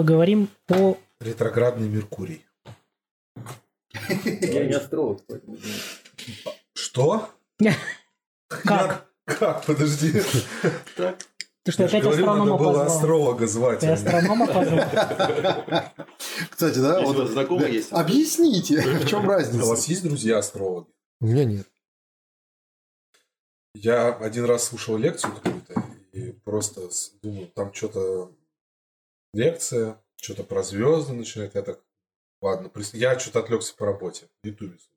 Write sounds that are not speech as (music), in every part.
поговорим по... Ретроградный Меркурий. Я не астролог. поэтому- Что? (laughs) Как? Как? Подожди. Ты что, Я опять говорю, надо астронома было позвал? астролога звать. Ты а астронома позвал? (laughs) Кстати, да, Если у вот знакомый есть. объясните, (laughs) в чем А У разница? вас есть друзья астрологи? У меня нет. Я один раз слушал лекцию какую-то и просто думаю, там что-то лекция, что-то про звезды начинает. Я так, ладно, я что-то отвлекся по работе, в Ютубе слушал.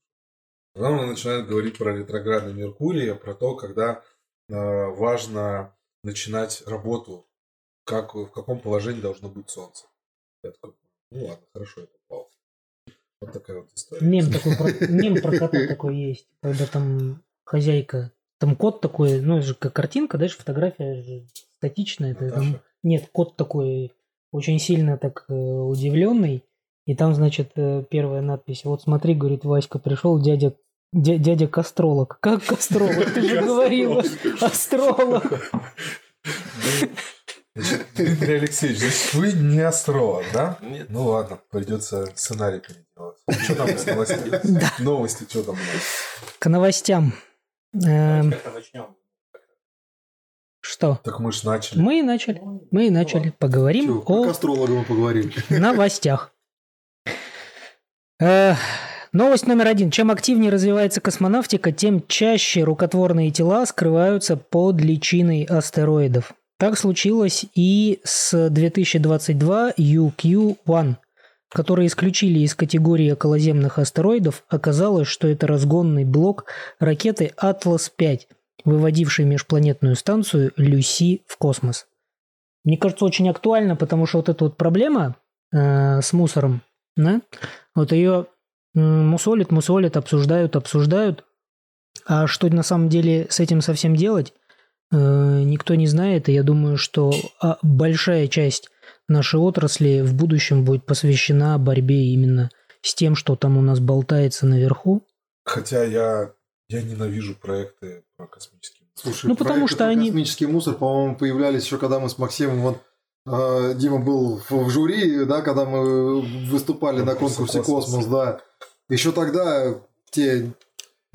Потом он начинает говорить про ретроградный Меркурий, про то, когда э, важно начинать работу, как, в каком положении должно быть Солнце. Я такой, ну ладно, хорошо, я попал. Вот такая вот история. Мем такой, про- мем про кота такой есть, когда там хозяйка, там кот такой, ну это же как картинка, да, же фотография же статичная, это там- Наташа. нет, кот такой очень сильно так удивленный, и там, значит, э, первая надпись, вот смотри, говорит, Васька, пришел дядя дя- дядя Кастролог. (laughs) Как Кастролог? Ты же говорила. Астролог. Дмитрий Алексеевич, значит, вы не астролог, да? Нет. Ну ладно, придется сценарий переделать. (laughs) Что там с новостями? Новости, (laughs) что там у нас? К новостям. Эм, Как-то начнем. Что? Так мы ж начали. Мы и начали. Мы и начали. Поговорим Чё, о Как астрологам мы поговорили. новостях. Э, Новость номер один. Чем активнее развивается космонавтика, тем чаще рукотворные тела скрываются под личиной астероидов. Так случилось и с 2022 UQ-1, которые исключили из категории околоземных астероидов. Оказалось, что это разгонный блок ракеты «Атлас-5», выводившей межпланетную станцию «Люси» в космос. Мне кажется, очень актуально, потому что вот эта вот проблема э, с мусором, да, вот ее м, мусолят, мусолят, обсуждают, обсуждают. А что на самом деле с этим совсем делать, э, никто не знает. И я думаю, что а, большая часть нашей отрасли в будущем будет посвящена борьбе именно с тем, что там у нас болтается наверху. Хотя я, я ненавижу проекты про космические. Слушай, Ну, потому что про они- Космический мусор, по-моему, появлялись еще когда мы с Максимом... Вот, э, Дима был в, в жюри, да, когда мы выступали на Конкурсе «Космос». «Космос», да. Еще тогда, в те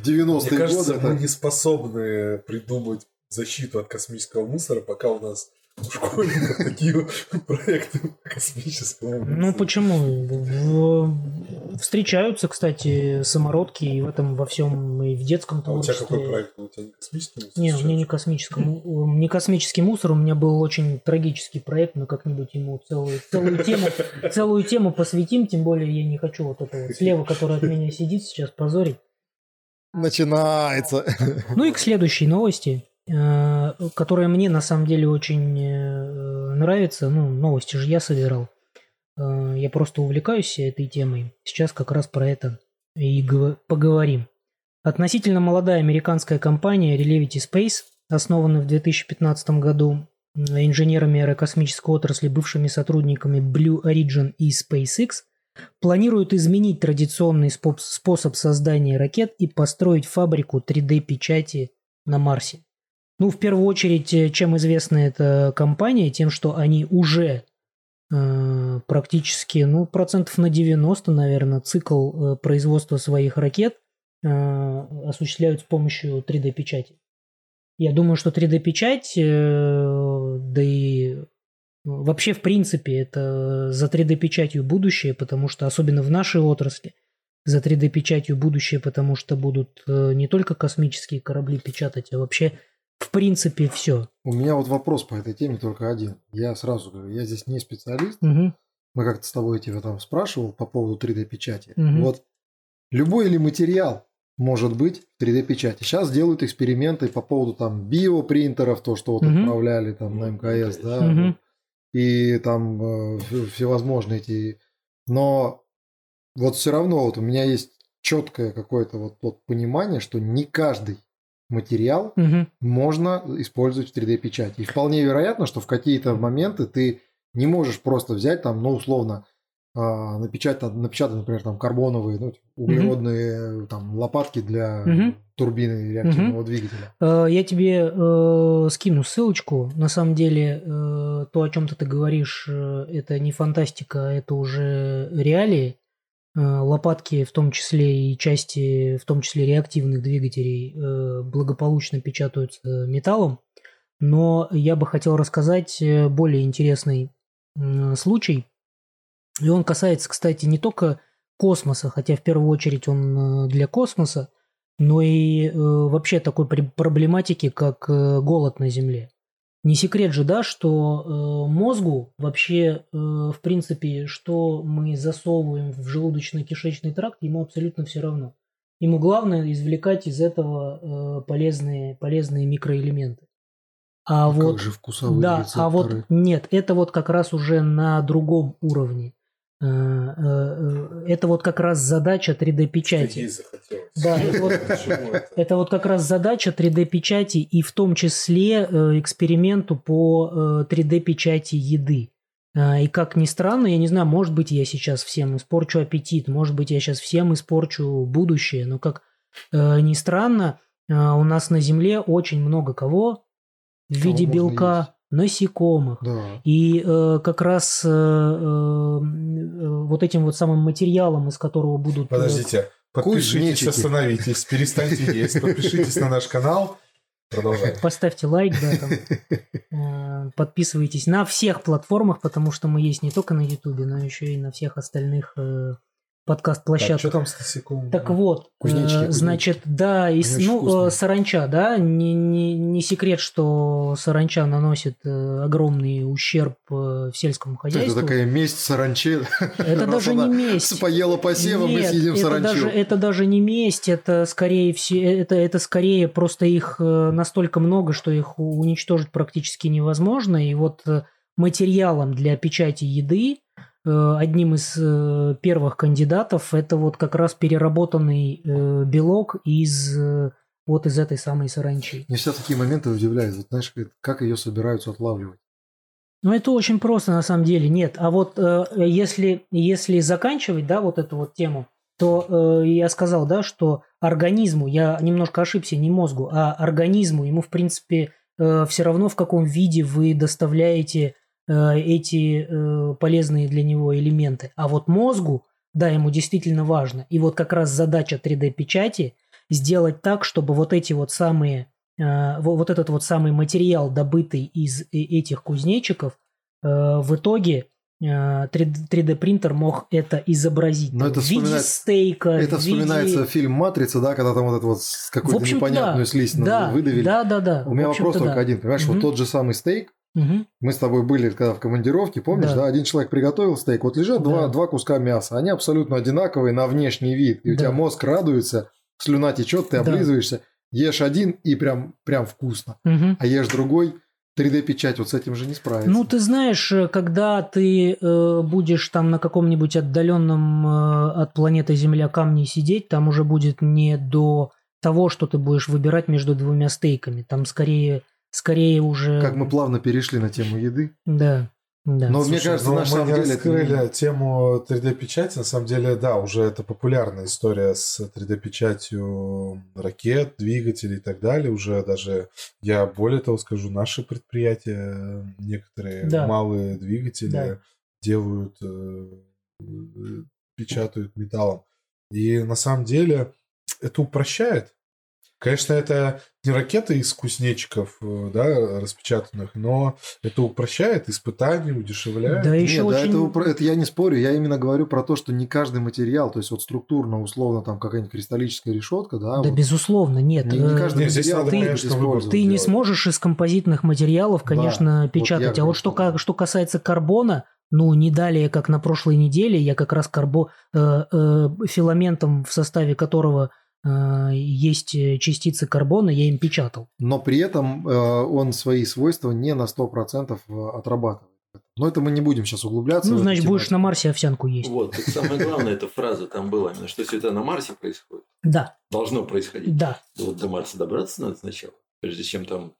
90-е Мне годы... кажется, это- мы не способны придумать защиту от космического мусора, пока у нас школьников такие (laughs) проекты космического. Ну почему? В- Встречаются, кстати, самородки и в этом во всем и в детском А у тебя творчестве. какой проект? У тебя не космический мусор? Не, у меня не космический, му- не космический мусор, у меня был очень трагический проект, мы как-нибудь ему целую, целую тему, (laughs) целую тему посвятим, тем более я не хочу вот это вот слева, который от меня сидит сейчас позорить. Начинается. Ну и к следующей новости, э, которая мне на самом деле очень э, нравится. Ну, новости же я собирал. Э, Я просто увлекаюсь этой темой. Сейчас как раз про это и гов- поговорим. Относительно молодая американская компания Relevity Space, основанная в 2015 году инженерами аэрокосмической отрасли, бывшими сотрудниками Blue Origin и SpaceX, планирует изменить традиционный спо- способ создания ракет и построить фабрику 3D-печати на Марсе. Ну, в первую очередь, э, чем известна эта компания? Тем, что они уже э, практически, ну, процентов на 90, наверное, цикл э, производства своих ракет э, осуществляют с помощью 3D-печати. Я думаю, что 3D-печать, э, да и вообще, в принципе, это за 3D-печатью будущее, потому что, особенно в нашей отрасли, за 3D-печатью будущее, потому что будут э, не только космические корабли печатать, а вообще, в принципе, все. У меня вот вопрос по этой теме только один. Я сразу говорю, я здесь не специалист. Угу. Мы как-то с тобой тебя там спрашивал по поводу 3D-печати. Мгм. Вот любой ли материал может быть в 3D-печати? Сейчас делают эксперименты по поводу там биопринтеров, то, что вот Мгм. отправляли там на МКС, да, Мгм. и там э, всевозможные эти... Но вот все равно вот у меня есть четкое какое-то вот, вот понимание, что не каждый материал Угу. можно использовать в 3D-печати. И вполне вероятно, что в какие-то моменты ты не можешь просто взять там, ну, условно, напечатать, напечатать, например, там карбоновые, ну, углеродные там лопатки для Мгм. турбины реактивного двигателя. Э, Я тебе э, скину ссылочку. На самом деле, э, то, о чем ты говоришь, э, это не фантастика, это уже реалии. Э, лопатки, в том числе и части, в том числе реактивных двигателей, э, благополучно печатаются металлом. Но я бы хотел рассказать э, более интересный случай. И он касается, кстати, не только космоса, хотя в первую очередь он для космоса, но и вообще такой проблематики, как голод на Земле. Не секрет же, да, что э, мозгу вообще, э, в принципе, что мы засовываем в желудочно-кишечный тракт, ему абсолютно все равно. Ему главное извлекать из этого э, полезные, полезные микроэлементы. А вот, Как же вкусовые да, а вот рецепторы. нет, это вот как раз уже на другом уровне. Э, э, Это вот как раз задача 3D-печати. Ей захотелось. Да, (laughs) это вот- это? Вот как раз задача 3D-печати и в том числе э, эксперименту по 3D-печати еды. И как ни странно, я не знаю, может быть, я сейчас всем испорчу аппетит, может быть, я сейчас всем испорчу будущее, но как э, ни странно, э, у нас на Земле очень много кого в виде белка, насекомых. Да. И э, как раз э, э, э, вот этим вот самым материалом, из которого будут... э, Подождите, подпишитесь, остановитесь, перестаньте есть, подпишитесь на наш канал. Продолжаем. Поставьте лайк, да, там. Э, Подписывайтесь на всех платформах, потому что мы есть не только на Ютубе, но еще и на всех остальных э, Так, подкаст-площадках. что там с насекомыми? Так вот, Кузнечики, э, значит, да, и, ну, вкусные. э, саранча, да, не, не, не секрет, что саранча наносит э, огромный ущерб э, в сельском Это хозяйству. такая месть саранче. Это Раз даже не месть. Поела посева, мы съедим это саранчу. даже, это даже не месть, это скорее все, это, это скорее просто их э, настолько много, что их уничтожить практически невозможно. И вот э, материалом для печати еды э, одним из э, первых кандидатов это вот как раз переработанный э, белок из э, вот из этой самой саранчи. Мне все такие моменты удивляют. Вот знаешь, как- ее собираются отлавливать. Ну, это очень просто на самом деле. Нет, а вот э, если, если заканчивать, да, вот эту вот тему, то э, я сказал, да, что организму, я немножко ошибся, не мозгу, а организму, ему, в принципе, все равно в каком виде вы доставляете э, эти э, полезные для него элементы. А вот мозгу, да, ему действительно важно. И вот как раз задача 3D-печати сделать так, чтобы вот эти вот самые э, во- вот этот вот самый материал, добытый из э- этих кузнечиков, э, в итоге э, 3D принтер мог это изобразить Но это в виде стейка, Это в виде- вспоминается фильм «Матрица», да, когда там вот это вот какую-то непонятную да. слизь да, выдавили. Да, да, да. У меня вопрос только да. один. Понимаешь, Мгм. вот тот же самый стейк, Мгм. мы с тобой были когда в командировке, помнишь, Да. да? Один человек приготовил стейк, вот лежат Да. два, два куска мяса, они абсолютно одинаковые на внешний вид, и у Да. тебя мозг радуется, слюна течет, ты Да. облизываешься, ешь один и прям, прям вкусно, Мгм. а ешь другой, 3D-печать вот с этим же не справится. Ну, ты знаешь, э, когда ты э, будешь там на каком-нибудь отдаленном э, от планеты Земля камне сидеть, там уже будет не до того, что ты будешь выбирать между двумя стейками. Там скорее, скорее уже... Как мы плавно перешли на тему еды. Да, да. Но мне Слушай, кажется, ну, на мы самом деле это раскрыли не- тему 3D-печати. На самом деле, да, уже это популярная история с 3D-печатью ракет, двигателей и так далее. Уже даже, я более того скажу, наши предприятия, некоторые Да. малые двигатели Да. делают, э, э, печатают металлом. И на самом деле это упрощает. Конечно, это не ракеты из кузнечиков, э, да, распечатанных, но это упрощает испытания, удешевляет. Да, Нет, еще да, очень... это, упро- это я не спорю, я именно говорю про то, что не каждый материал, то есть вот структурно, условно, там какая-нибудь кристаллическая решетка, да, Да, вот, безусловно, нет. не, не Э, каждый Нет, здесь материал надо, может конечно, выбор Ты не сможешь из композитных материалов, конечно, я печатать. а говорю, вот что, что ка- да. что касается карбона, ну, не далее, как на прошлой неделе, я как раз карбо, э, э, филаментом, в составе которого есть э, частицы карбона, я им печатал. Но при этом э, он свои свойства не на 100% отрабатывает. Но это мы не будем сейчас углубляться. Ну, значит, будешь на Марсе овсянку есть. Вот, так самое главное, эта фраза там была, именно, что все это на Марсе происходит. Да, Должно происходить. да. Вот до Марса добраться надо сначала, прежде чем там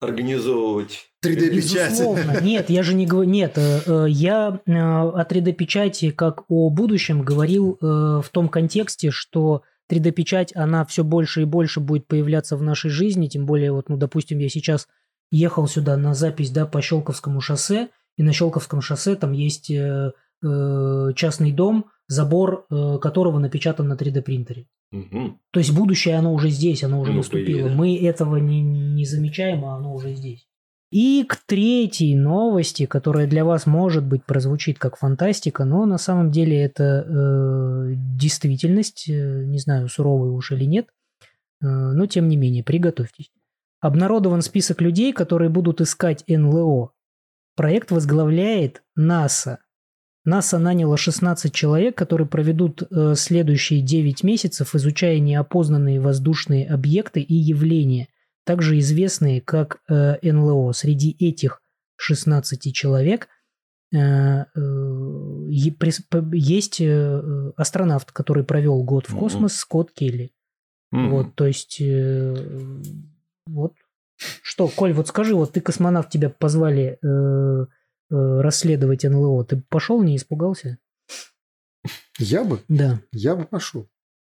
организовывать 3D-печать. Безусловно. Нет, я же не говорю... Нет, э, э, я э, о 3D-печати как о будущем говорил э, в том контексте, что 3D-печать, она все больше и больше будет появляться в нашей жизни, тем более, вот, ну, допустим, я сейчас ехал сюда на запись, да, по Щелковскому шоссе, и на Щелковском шоссе там есть э, э, частный дом, забор э, которого напечатан на 3D-принтере. Мгм. То есть будущее, оно уже здесь, оно уже Ну, наступило. Мы этого не, не замечаем, а оно уже здесь. И к третьей новости, которая для вас, может быть, прозвучит как фантастика, но на самом деле это э, действительность, э, не знаю, суровая уж или нет, э, но тем не менее, приготовьтесь. Обнародован список людей, которые будут искать НЛО. Проект возглавляет НАСА. НАСА наняло 16 человек, которые проведут э, следующие 9 месяцев, изучая неопознанные воздушные объекты и явления, также известные как э, НЛО. Среди этих 16 человек э, э, есть э, астронавт, который провел год в космос, Скотт Келли. Мгм. Вот, то есть, э, вот. Что, Коль, вот скажи, вот ты космонавт, тебя позвали э, э, расследовать НЛО, ты пошел, не испугался? Я бы, Да, я бы пошел.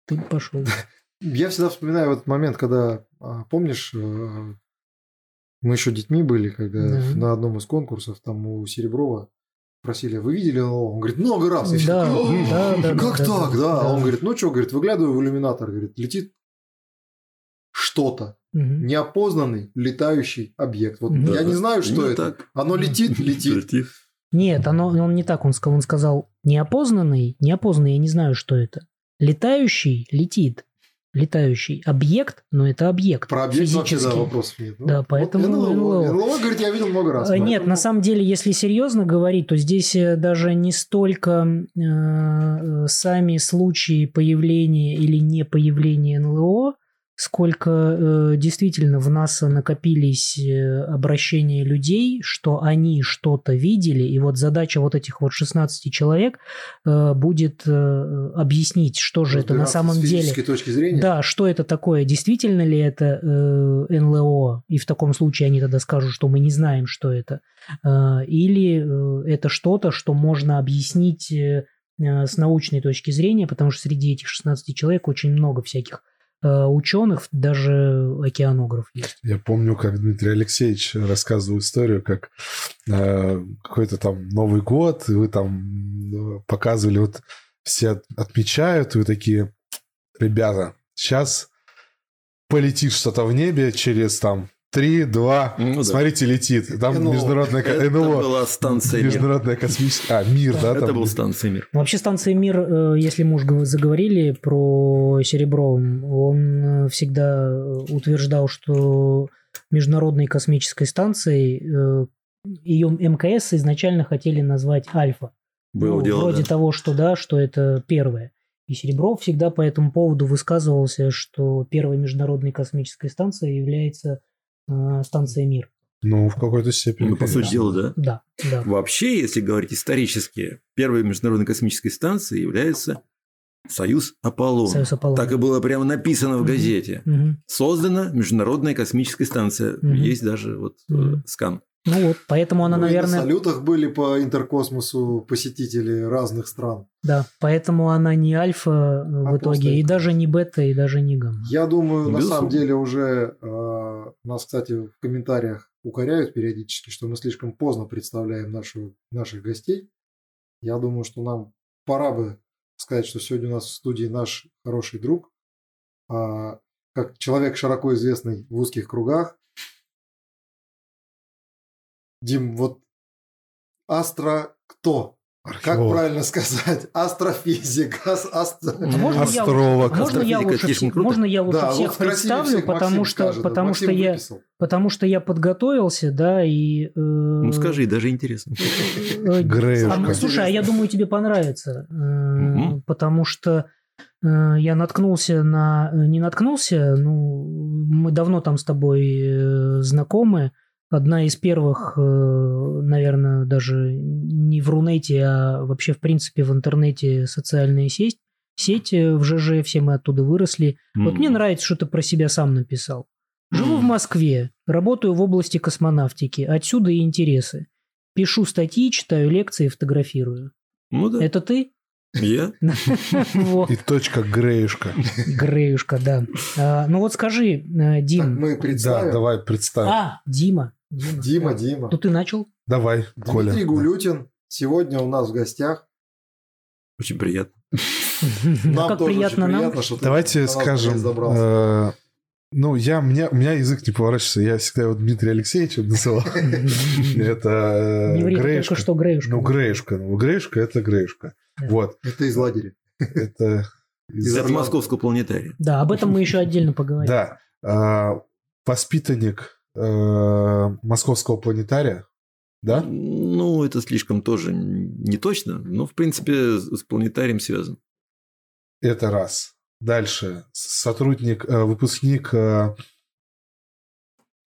ты пошел. (laughs) Я всегда вспоминаю этот момент, когда, помнишь, э, мы еще детьми были, когда Да. на одном из конкурсов там у Сереброва просили, вы видели НЛО? Он говорит, много раз. Да, такие, «М, да, да, Как да, так, да, да? А да. он говорит, ну что, говорит, выглядываю в иллюминатор, говорит, летит что-то, Мгм. неопознанный летающий объект. Вот Мгм. я не знаю, что Именно это. так. Оно летит, (laughs) летит. Летит. Нет, оно, он не так, он сказал, он сказал неопознанный, неопознанный, я не знаю, что это. Летающий летит. Летающий объект, но это объект. Про объект вообще, да, физический. вопросов нет. Ну, Да, вот поэтому НЛО, НЛО. НЛО, говорит, я видел много раз. Э, Нет, поэтому- на самом деле, если серьезно говорить, то здесь э, даже не столько э, э, сами случаи появления или не появления НЛО, сколько э, действительно в НАСА накопились э, обращения людей, что они что-то видели, и вот задача вот этих вот 16 человек э, будет э, объяснить, что же это на самом с деле. точки зрения. Да, что это такое? Действительно ли это э, НЛО? И в таком случае они тогда скажут, что мы не знаем, что это. Э, или э, это что-то, что можно объяснить э, э, с научной точки зрения, потому что среди этих 16 человек очень много всяких ученых, даже океанограф есть. Я помню, как Дмитрий Алексеевич рассказывал историю, как э, какой-то там Новый год, и вы там э, показывали, вот все от- отмечают, и вы такие, ребята, сейчас полетит что-то в небе через там 3, 2, Ну да. смотрите, летит. И Там НЛО. международная Это НЛО. была станция «Мир». Международная космическая... А, мир, да? Это там? был станция «Мир». Ну, Вообще станция «Мир», э, если мы уж гов- заговорили про Серебровым, он э, всегда э, утверждал, что Международной космической станцией ее МКС изначально хотели назвать «Альфа». Было Ну, дело, Вроде да. того, что да, что это первое. И Серебров всегда по этому поводу высказывался, что первой Международной космической станцией является э, станция «Мир». Ну, в какой-то степени. Ну, по сути конечно. дела, да. Да, да. Вообще, если говорить исторически, первой международной космической станцией является Союз Аполлон. Союз Аполлон. Так и было прямо написано в газете. Мгм. Создана международная космическая станция. Мгм. Есть даже вот Мгм. скан. Ну вот, поэтому она, Ну, и наверное... на салютах были по интеркосмосу посетители разных стран. Да, поэтому она не альфа э, в А просто итоге, и это- даже не бета, и даже не гамма. Я думаю, на Безусловно. самом деле уже э, нас, кстати, в комментариях укоряют периодически, что мы слишком поздно представляем нашу, наших гостей. Я думаю, что нам пора бы сказать, что сегодня у нас в студии наш хороший друг, а, как человек широко известный в узких кругах. Дим, вот астро кто? Как Археолог. правильно сказать? (laughs) Астрофизик, ас- астро- можно я, Астролог. а можно я лучше, круто. можно я лучше Да, вот всех красивее представлю, всех потому Максим что, скажет, потому Максим что я, потому что я подготовился, да, и. э, Ну скажи, даже интересно. э, Греюшка. а, ну, слушай, а я думаю, тебе понравится, э, потому что э, я наткнулся на, не наткнулся, ну, мы давно там с тобой э, знакомы. Одна из первых, э, наверное, даже не в Рунете, а вообще, в принципе, в интернете социальная сеть. Сеть в ЖЖ, все мы оттуда выросли. Вот М. мне нравится, что ты про себя сам написал. Живу в Мгм. Москве, работаю в области космонавтики, отсюда и интересы. Пишу статьи, читаю лекции, фотографирую. Ну да, Это ты? я. (laughs) Вот, И точка Греюшка. Греюшка, да. А, Ну вот скажи, э, Так, Дим. мы Да, представим. давай представь. А, Дима. Дима. Дима, Дима. Ну ты начал? Давай, Коля. Дмитрий Гулютин сегодня у нас в гостях. Очень приятно. Нам как тоже приятно очень нам. приятно, что ты Давайте скажем, э, ну, я, мне, у меня язык не поворачивается, я всегда его Дмитрия Алексеевича называл. (laughs) Это Не э, Греюшка. только что Греюшка. Ну, Греюшка, ну, Греюшка – это Греюшка. Да. Вот, Это из лагеря. это... (laughs) из- московского планетария. Да, об этом мы еще отдельно поговорим. Да, а, воспитанник э, московского планетария, да? Ну, это слишком тоже не точно, но, в принципе, с планетарием связан. Это раз. Дальше. Сотрудник, э, выпускник э,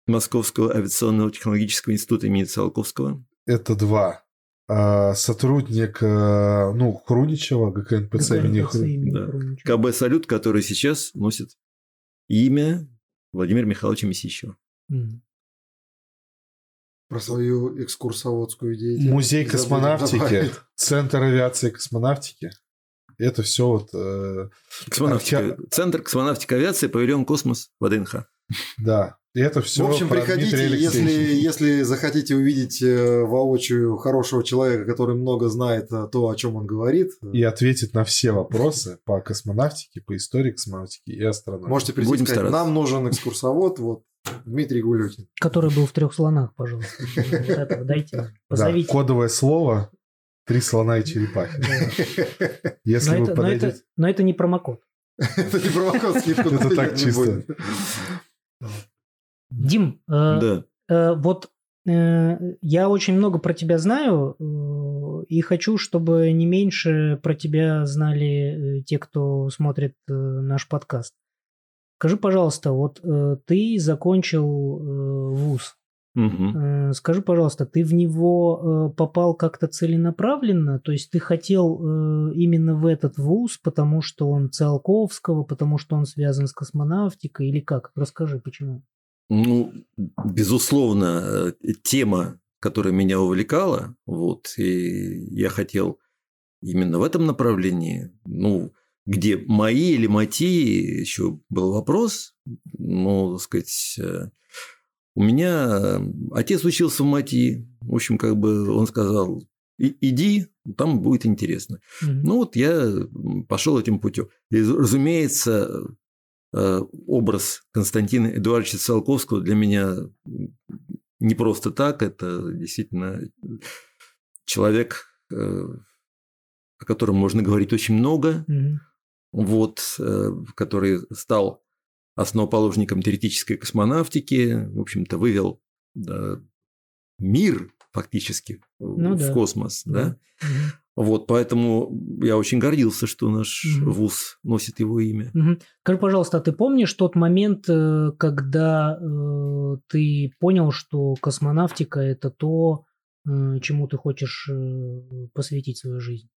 Московского авиационного технологического института имени Циолковского. это два. А, Сотрудник, ну, Хруничева, ГКНПЦ имени Хру- имени Да. Хруничева. КБ «Салют», который сейчас носит имя Владимира Михайловича Месищева. Про свою экскурсоводскую деятельность. Музей космонавтики, добавить. Центр авиации и космонавтики. Это все вот, э, Космонавтика. Архе- Центр космонавтика авиации, павильон «Космос» ВДНХ. да. И это все В общем, приходите, если, если захотите увидеть э, воочию хорошего человека, который много знает э, то, о чем он говорит, И ответит на все вопросы по космонавтике, по истории космонавтики и астрономии. можете прийти Будем сказать, стараться. нам нужен экскурсовод, вот Дмитрий Гулютин. Который был в трех слонах, пожалуйста. (laughs) Вот этого дайте. Да, Позовите. кодовое слово «Три слона и черепахи». Да. (laughs) Если Но вы это, но, это, подойдете... но это не промокод. (laughs) Это не провокация, скидку Это так чисто. Дим, э, Да. э, вот э, я очень много про тебя знаю и хочу, чтобы не меньше про тебя знали те, кто смотрит наш подкаст. Скажи, пожалуйста, вот э, ты закончил э, вуз. Мгм. Э, Скажи, пожалуйста, ты в него э, попал как-то целенаправленно? То есть ты хотел э, именно в этот вуз, потому что он Циолковского, потому что он связан с космонавтикой или как? Расскажи, почему. Ну, безусловно, э, тема, которая меня увлекала, вот, и я хотел именно в этом направлении, ну, где мои или мати, еще был вопрос, ну, так сказать, э, у меня отец учился в МАТИ, в общем, как бы он сказал, «И- иди, там будет интересно. Мгм. Ну вот я пошел этим путем. И, разумеется, э, образ Константина Эдуардовича Циолковского для меня не просто так. Это действительно человек, э, о котором можно говорить очень много. Мгм. Вот, э, который стал основоположником теоретической космонавтики, в общем-то, вывел да, мир фактически Ну в да. космос. Да? Мгм. Вот, поэтому я очень гордился, что наш Мгм. вуз носит его имя. Мгм. Скажи, пожалуйста, а ты помнишь тот момент, э, когда э, ты понял, что космонавтика это то, э, чему ты хочешь э, посвятить свою жизнь?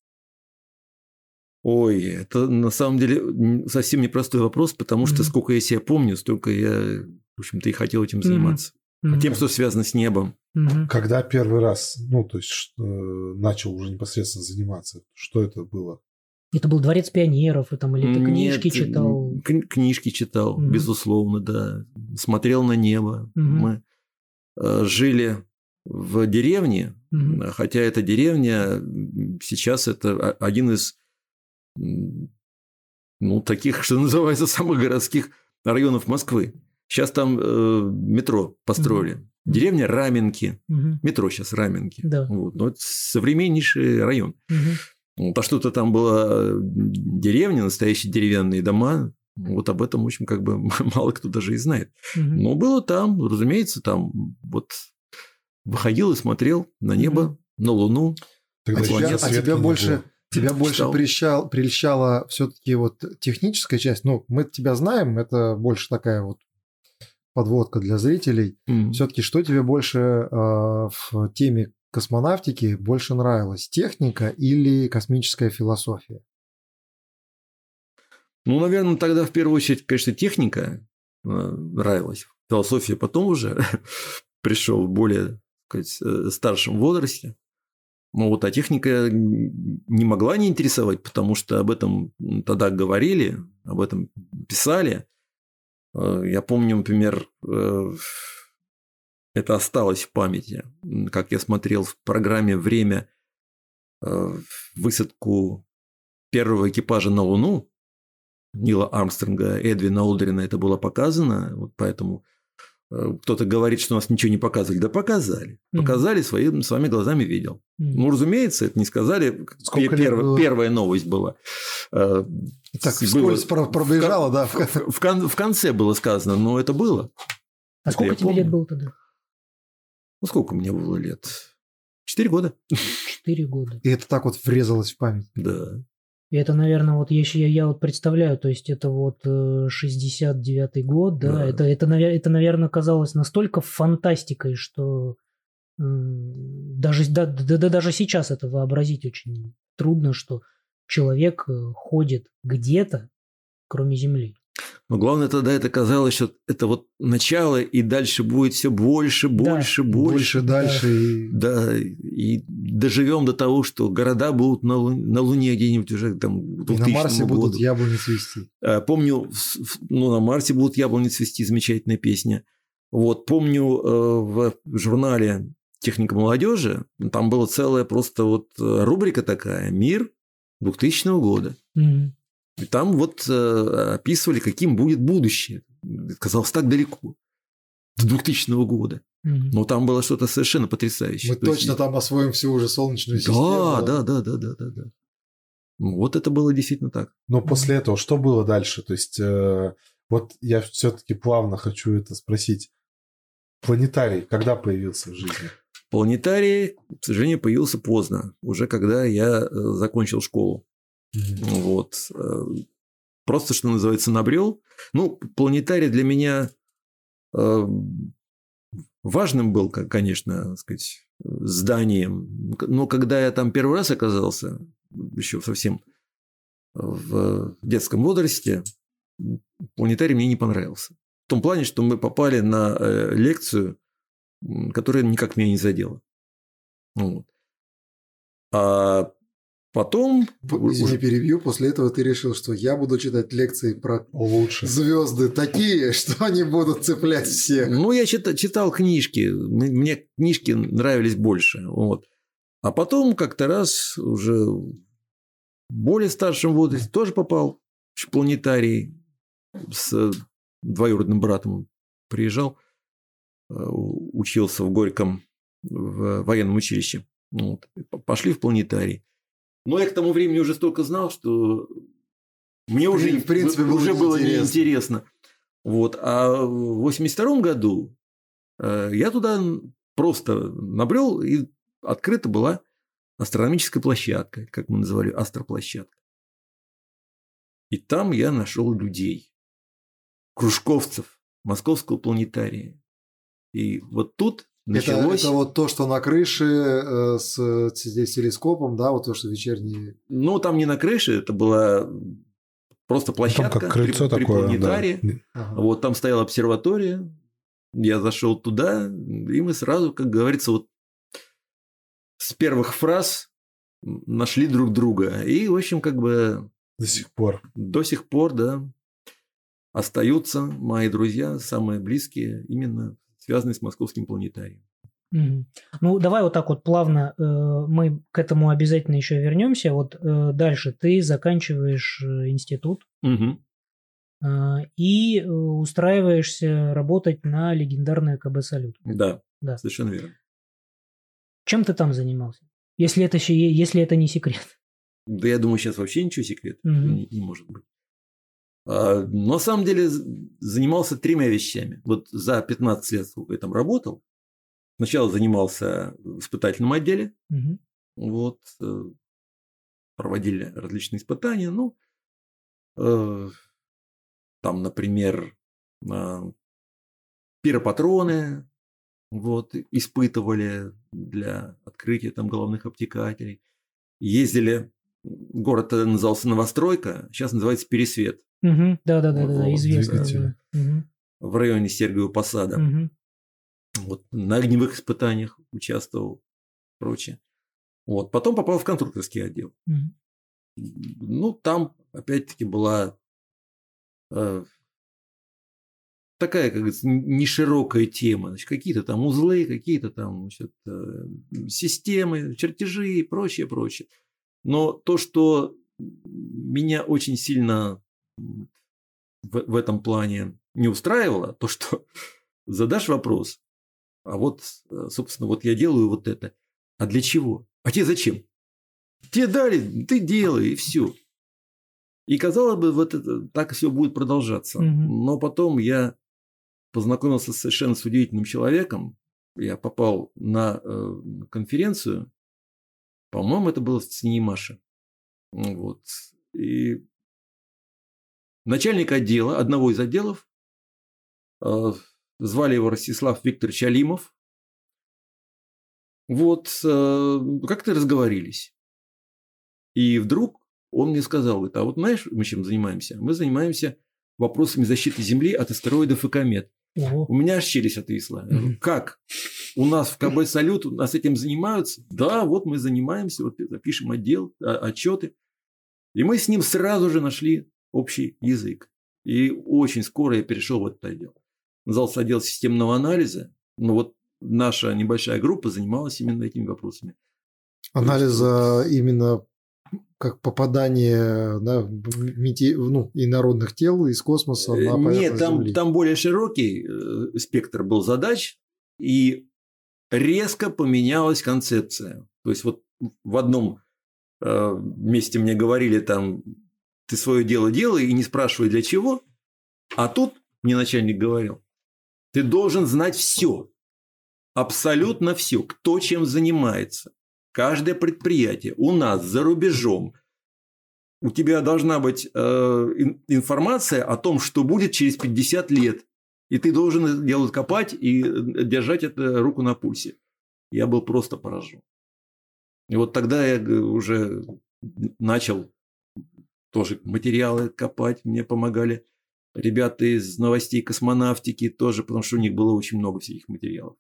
Ой, это на самом деле совсем непростой вопрос, потому что Мгм. сколько я себя помню, столько я, в общем-то, и хотел этим заниматься. Мгм. Тем, что связано с небом. Мгм. Когда первый раз, ну, то есть, э, начал уже непосредственно заниматься, что это было? Это был дворец пионеров, и там, или ты книжки Нет, читал? книжки читал, Мгм. безусловно, да. Смотрел на небо. Мгм. Мы э, жили в деревне, Мгм. хотя эта деревня сейчас это о- один из ну, таких, что называется, самых городских районов Москвы. Сейчас там э, метро построили. Деревня Раменки. Мгм. Метро сейчас Раменки. Да. Вот. Но это современнейший район. Вот, а что-то там была деревня, настоящие деревянные дома. Вот об этом, в общем, как бы (laughs) мало кто даже и знает. Мгм. Но было там, разумеется, там вот выходил и смотрел на небо, на Луну. Тогда А тебя, а тебя больше, было. Тебя больше Читал. прельщал, прельщала все-таки вот техническая часть. Ну, мы тебя знаем, это больше такая вот подводка для зрителей. М. Все-таки что тебе больше э, в теме космонавтики больше нравилось? Техника или космическая философия? Ну, наверное, тогда в первую очередь, конечно, техника э, нравилась. философии потом уже (laughs) пришел в более сказать, э, старшем возрасте. Ну вот, а техника не могла не интересовать, потому что об этом тогда говорили, об этом писали. Э, я помню, например, э, это осталось в памяти, как я смотрел в программе «Время» высадку первого экипажа на Луну Нила Армстронга, Эдвина Олдрина это было показано, вот поэтому Э, кто-то говорит, что нас ничего не показывали. Да показали. Показали, своими, своими глазами видел. Ну, разумеется, это не сказали. Сколько Пер, было? Первая новость была. Э, так, вскользь пробежала, в, да. В, в, в, в конце было сказано, но это было. А это сколько тебе помню. лет было тогда? Ну, сколько мне было лет? Четыре года. Четыре года. И это так вот врезалось в память. Да. И это, наверное, вот если я, я вот представляю, то есть это вот 69-й э, год, да, да. Это, это, это, наверное, казалось настолько фантастикой, что даже, да, да, да, даже сейчас это вообразить очень трудно, что человек э, ходит где-то, кроме Земли. Но главное тогда это казалось, что это вот начало, и дальше будет все больше, больше, да, больше. Больше, дальше. Да, и доживем до того, что города будут на, Луне, на Луне где-нибудь уже там И на Марсе году. будут яблони цвести. А, помню, ну, на Марсе будут яблони цвести, замечательная песня. Вот, помню э, в журнале «Техника молодежи», там была целая просто вот э, рубрика такая «Мир 2000 года». Mm-hmm. И там вот э, описывали, каким будет будущее. Казалось, так далеко. До 2000 года. Mm-hmm. Но там было что-то совершенно потрясающее. Мы То точно есть... там освоим всю уже солнечную да, систему. Да, да, да, да, да, да. Вот это было действительно так. Но после этого что было дальше? То есть, э, вот я все-таки плавно хочу это спросить. Планетарий когда появился в жизни? Планетарий, к сожалению, появился поздно, уже когда я э, закончил школу. Mm-hmm. Вот. Э, просто, что называется, набрел. Ну, планетарий для меня э, важным был, конечно, сказать, зданием. Но когда я там первый раз оказался, еще совсем в детском возрасте, планетарий мне не понравился. В том плане, что мы попали на э, лекцию, которая никак меня не задела. Вот. А Потом... Извини, перебью. После этого ты решил, что я буду читать лекции про Лучше. звезды такие, (laughs) что они будут цеплять всех. Ну, я читал, читал книжки. Мне книжки нравились больше. Вот. А потом как-то раз уже более старшем возрасте тоже попал в планетарий с двоюродным братом. Приезжал, э, учился в Горьком в военном училище. Вот. Пошли в планетарий. Но я к тому времени уже столько знал, что мне уже, в принципе, было уже было неинтересно. Вот. А в 82 году э, я туда просто набрел, и открыта была астрономическая площадка, как мы называли, астроплощадка. И там я нашел людей, кружковцев московского планетария. И вот тут началось... Это, это вот то, что на крыше э, с, с телескопом, да, вот то, что вечерние... Ну, там не на крыше, это была просто площадка там как крыльцо при, такое, при планетарии. Да. Ага. Вот там стояла обсерватория, я зашел туда, и мы сразу, как говорится, вот с первых фраз нашли друг друга. И, в общем, как бы... До сих пор. До сих пор, да. Остаются мои друзья, самые близкие, именно связанные с московским планетарием. Ну, давай вот так вот плавно, э, мы к этому обязательно еще вернемся. Вот э, дальше ты заканчиваешь э, институт mm-hmm. э, и устраиваешься работать на легендарное КБ «Салют». Да, да, совершенно верно. Чем ты там занимался? Если это, если это не секрет. Да я думаю, сейчас вообще ничего секрета mm-hmm. не, не может быть. А, на самом деле занимался тремя вещами. Вот за 15 лет, сколько я там работал, сначала занимался в испытательном отделе, угу. вот, э, проводили различные испытания, ну, э, там, например, пиропатроны, вот, испытывали для открытия там головных обтекателей. Ездили, город назывался Новостройка, сейчас называется Пересвет. Угу. Да, да, да, да, известно. Да. Угу. в районе Сергиева Посада. Мгм. Вот, на огневых испытаниях участвовал, прочее. Вот, потом попал в конструкторский отдел. Мгм. Ну, там, опять-таки, была э, такая, как говорится, не широкая тема. Значит, какие-то там узлы, какие-то там значит, э, системы, чертежи и прочее, прочее. Но то, что меня очень сильно в, в этом плане не устраивало, то, что (laughs) задашь вопрос, а вот, э, собственно, вот я делаю вот это. А для чего? А тебе зачем? Тебе дали, ты делай, и все. И казалось бы, вот это, так все будет продолжаться. Мгм. Но потом я познакомился совершенно с удивительным человеком. Я попал на э, конференцию. По-моему, это было в Синемаше. Вот. И начальник отдела, одного из отделов, э, звали его Ростислав Викторович Алимов. Вот, э, как-то разговорились. И вдруг он мне сказал, говорит, а вот знаешь, мы чем занимаемся? Мы занимаемся вопросами защиты Земли от астероидов и комет. Ого. У меня аж челюсть отвисла. Мгм. Как? У нас в КБ «Салют» у нас этим занимаются? Да, вот мы занимаемся, вот пишем отдел, а- отчеты. И мы с ним сразу же нашли общий язык. И очень скоро я перешел в этот отдел. Назывался отдел системного анализа. Но вот наша небольшая группа занималась именно этими вопросами. Анализа именно как попадание да, мете- ну, инородных тел из космоса на Э, Нет, там, Земли. там более широкий э, спектр был задач, и резко поменялась концепция. То есть вот в одном э, месте мне говорили там, ты свое дело делай и не спрашивай для чего, а тут мне начальник говорил, ты должен знать все, абсолютно все, кто чем занимается. Каждое предприятие у нас за рубежом. У тебя должна быть э, ин- информация о том, что будет через 50 лет. И ты должен дело копать и э, держать это руку на пульсе. Я был просто поражен. И вот тогда я г- уже начал тоже материалы копать, мне помогали ребята из новостей космонавтики тоже, потому что у них было очень много всяких материалов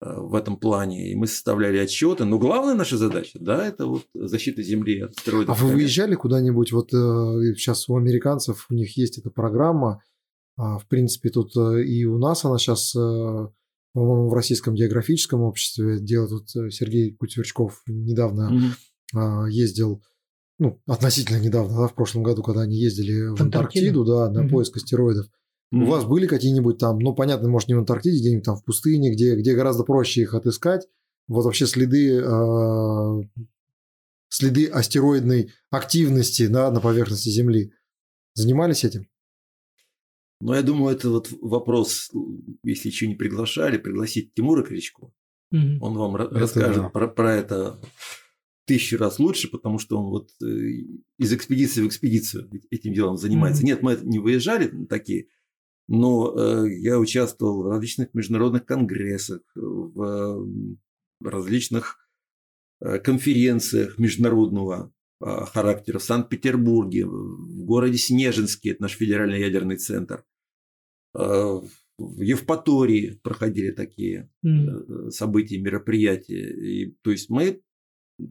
э, в этом плане. И мы составляли отчеты. Но главная наша задача, да, это вот защита Земли от астероидов. А вы выезжали куда-нибудь? Вот э, сейчас у американцев у них есть эта программа. А, в принципе, тут э, и у нас она сейчас, по-моему, в Российском географическом обществе делает. Вот Сергей Кутерчков недавно а, ездил, ну, относительно недавно, да, в прошлом году, когда они ездили в В Антарктиду? Да, на Мгм. поиск астероидов. У вас были какие-нибудь там, ну, понятно, может, не в Антарктиде, где-нибудь там в пустыне, где, где гораздо проще их отыскать. Вот вообще следы, э, следы астероидной активности да, на поверхности Земли. Занимались этим? Ну, я думаю, это вот вопрос, если еще не приглашали, пригласить Тимура Кричко. Мгм. Он вам Это расскажет да. про, про это тысячу раз лучше, потому что он вот э, из экспедиции в экспедицию этим делом занимается. Мгм. Нет, мы не выезжали такие, но э, я участвовал в различных международных конгрессах, в э, различных э, конференциях международного характера в Санкт-Петербурге, в городе Снежинске, это наш федеральный ядерный центр. В Евпатории проходили такие э, события, мероприятия. И, то есть мы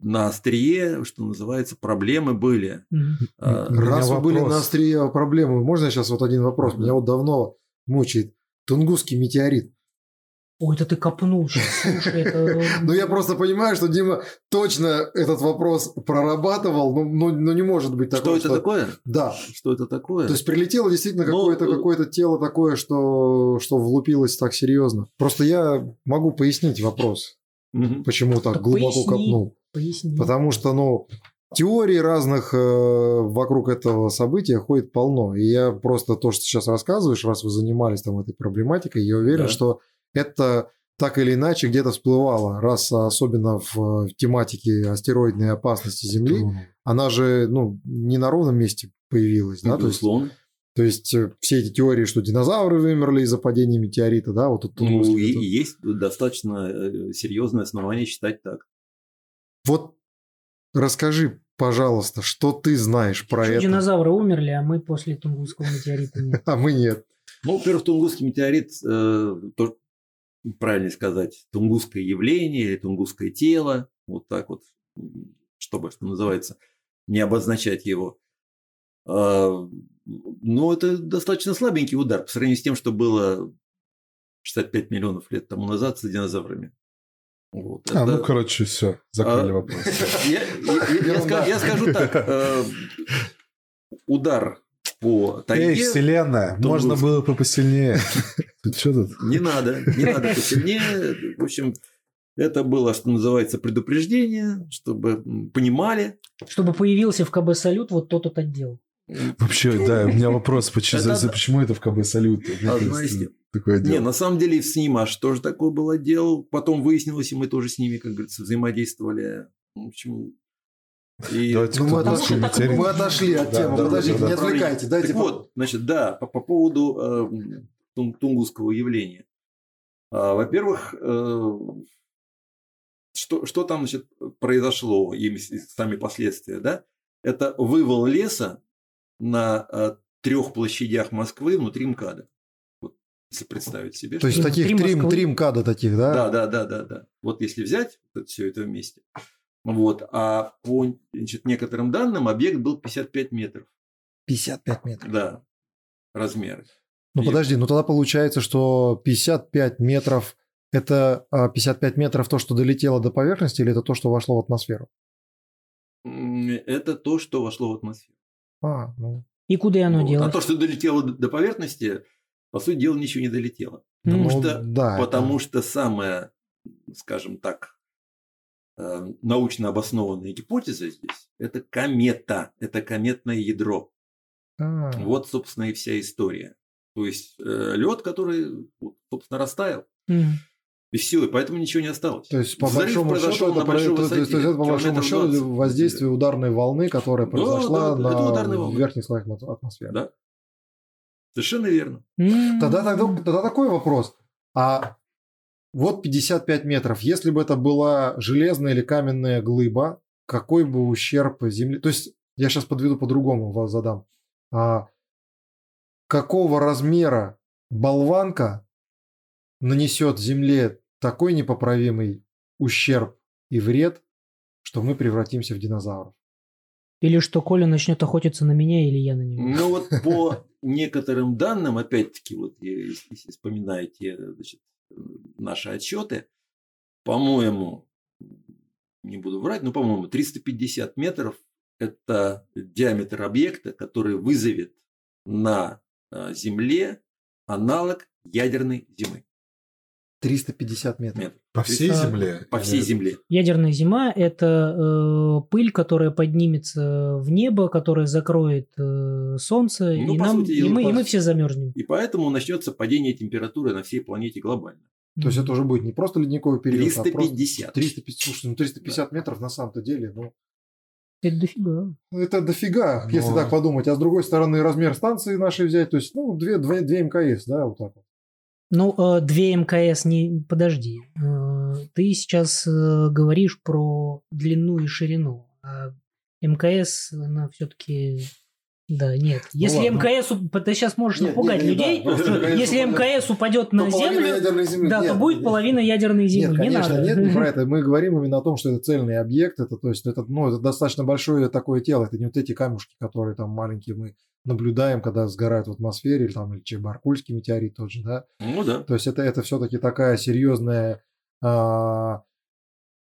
на острие, что называется, проблемы были. А, Раз вы были на острие проблемы, можно я сейчас вот один вопрос? Меня вот давно мучает. Тунгусский метеорит. Ой, это ты копнул сейчас. Слушай, это... (laughs) Ну, я просто понимаю, что Дима точно этот вопрос прорабатывал, но, но- но не может быть Что такого, это такое? Да, Что это такое? То есть прилетело действительно Ну, какое-то э, какое тело такое, что, что влупилось так серьезно. Просто я могу пояснить вопрос, почему так, Так глубоко поясни. копнул. Поясни. Потому что, ну, теорий разных э, вокруг этого события ходит полно. И я просто то, что сейчас рассказываешь, раз вы занимались там этой проблематикой, я уверен, Да. что это так или иначе где-то всплывало, раз особенно в, в тематике астероидной опасности Земли, она же ну, не на ровном месте появилась. Да? То есть то есть э, все эти теории, что динозавры вымерли из-за падения метеорита, да, вот тут Ну, это- и есть достаточно э, серьезное основание считать так. Вот расскажи, пожалуйста, что ты знаешь про Что это, динозавры умерли, а мы после Тунгусского метеорита нет. (laughs) а мы нет. Ну, во-первых, Тунгусский метеорит, э, то, правильно сказать, тунгусское явление или тунгусское тело, вот так вот, чтобы, что называется, не обозначать его. А, но это достаточно слабенький удар по сравнению с тем, что было 65 миллионов лет тому назад с динозаврами. Вот, а, это... ну, короче, все, закрыли а, вопрос. Я скажу так. Э, удар по тайге... Эй, вселенная, можно было бы посильнее. Что тут? Не надо, не надо посильнее. В общем, это было, что называется, предупреждение, чтобы понимали. Чтобы появился в КБ «Салют» вот тот отдел. Вообще, да, у меня вопрос, почему это, в КБ «Салют»? Такое дело. Не, на самом деле и в СНИМАШ тоже такое было дело. Потом выяснилось, и мы тоже с ними, как говорится, взаимодействовали. В общем, и... (laughs) ну, мы, отошли, мы отошли от темы. Да, Подождите, да, да, не отвлекайте. Дайте так вот, значит, да, по, по поводу э, тунгусского явления. А, во-первых, э, что, что там значит, произошло, и сами последствия, да? Это вывал леса на э, трех площадях Москвы внутри МКАДа. Если представить себе. То есть таких три, три МКАДа таких, да? Да, да, да, да, да. Вот если взять вот все это вместе. Вот. А по значит, некоторым данным объект был 55 метров. 55 метров? Да, размеры. Ну, подожди, ну тогда получается, что 55 метров – это 55 а, метров то, что долетело до поверхности, или это то, что вошло в атмосферу? Это то, что вошло в атмосферу. А, ну. И куда оно вот. делось? А то, что долетело до поверхности, по сути дела, ничего не долетело. Потому, ну, что, да, потому это... что самое, скажем так, Э, научно обоснованная гипотеза здесь – это комета, это кометное ядро. А-а-а. Вот, собственно, и вся история. То есть э, лед, который, собственно, растаял. Mm. И все, и поэтому ничего не осталось. То есть, по Взрыв большому счету, это, то, то, то, есть, это, по большому счету воздействие ударной волны, которая произошла да, да, на верхних слоях атмосферы. Да. Совершенно верно. Тогда, тогда, тогда такой вопрос. А вот 55 метров. Если бы это была железная или каменная глыба, какой бы ущерб земле... То есть, я сейчас подведу по-другому, вас задам. А, какого размера болванка нанесет земле такой непоправимый ущерб и вред, что мы превратимся в динозавров? Или что Коля начнет охотиться на меня, или я на него. Ну вот по некоторым данным, опять-таки, вот если вспоминаете значит, наши отчеты, по-моему, не буду врать, но, по-моему, 350 метров – это диаметр объекта, который вызовет на а, Земле аналог ядерной зимы. 350 метров. метров. По всей а, Земле? По всей Земле. Ядерная зима – это э, пыль, которая поднимется в небо, которая закроет э, Солнце, ну, и, нам, сути, и, мы, и мы все замерзнем. И поэтому начнется падение температуры на всей планете глобально. То есть это уже будет не просто ледниковый период, 350. а 350. Слушай, ну 350 да. метров на самом-то деле, ну... Это дофига. Это дофига, Но... если так подумать. А с другой стороны, размер станции нашей взять, то есть, ну, 2, 2, 2 МКС, да, вот так вот. Ну, 2 э, МКС не... Подожди. Э, ты сейчас э, говоришь про длину и ширину. А МКС, она все-таки да, нет. Ну если ну, МКС, ты сейчас можешь нет, напугать нет, людей, да, что если МКС упадет на землю, да, нет, то будет нет, половина ядерной земли. Нет, конечно, не надо. нет, не про (laughs) это. Мы говорим именно о том, что это цельный объект, это, то есть, это, ну, это достаточно большое такое тело, это не вот эти камушки, которые там маленькие мы наблюдаем, когда сгорают в атмосфере, или там, или Чебаркульский метеорит тот же, да? Ну да. То есть это, это все-таки такая серьезная, а,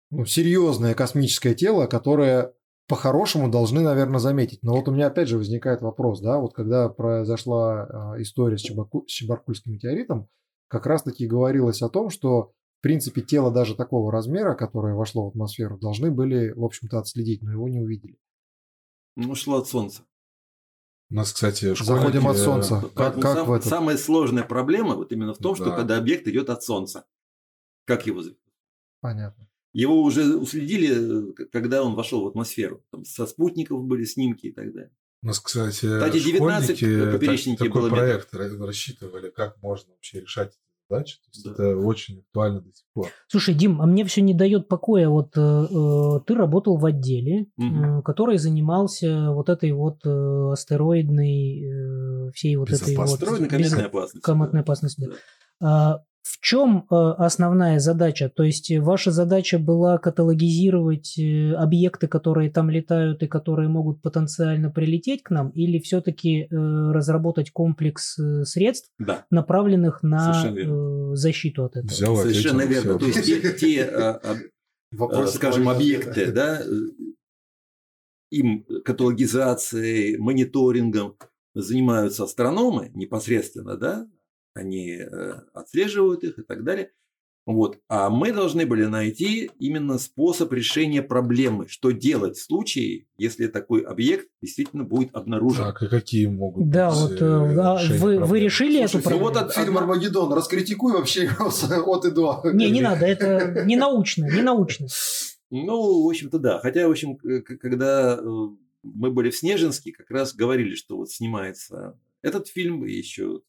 ну, серьезное космическое тело, которое по-хорошему должны, наверное, заметить. Но вот у меня опять же возникает вопрос, да, вот когда произошла а, история с, Чебаку, с Чебаркульским метеоритом, как раз-таки говорилось о том, что в принципе тело даже такого размера, которое вошло в атмосферу, должны были, в общем-то, отследить, но его не увидели. Ну, шло от Солнца. У нас, кстати, школьники... Заходим от Солнца. Как, как сам, в этом? Самая сложная проблема вот именно в том, да. что когда объект идет от Солнца. Как его? Понятно. Его уже уследили, когда он вошел в атмосферу. Там со спутников были снимки и так далее. У нас, кстати, кстати 19 поперечники так, такой было проект метров. рассчитывали, как можно вообще решать задача. То есть Да. это очень актуально до сих пор. Слушай, Дим, а мне все не дает покоя. Вот э, э, ты работал в отделе, Мгм. э, который занимался вот этой вот э, астероидной, э, всей вот этой вот... Построена без- кометная опасность. кометной опасности. Да. А в чем э, основная задача? То есть э, ваша задача была каталогизировать э, объекты, которые там летают и которые могут потенциально прилететь к нам, или все-таки разработать комплекс средств, Да, направленных на защиту от этого? Взял, совершенно верно. То есть те, те, а, э, скажем, объекты, да, им каталогизацией, мониторингом занимаются астрономы непосредственно, да, они э, отслеживают их и так далее. Вот. А мы должны были найти именно способ решения проблемы, что делать в случае, если такой объект действительно будет обнаружен. Так, и какие могут Да, быть вот, э, э, а вы- вы решили эту Слушай, проблему? вот от- Фильм Армагеддон, раскритикуй вообще от и до. Не, не надо, это не научно, не научно. Ну, в общем-то, да. Хотя, в общем, когда мы были в Снежинске, как раз говорили, что вот снимается этот фильм и еще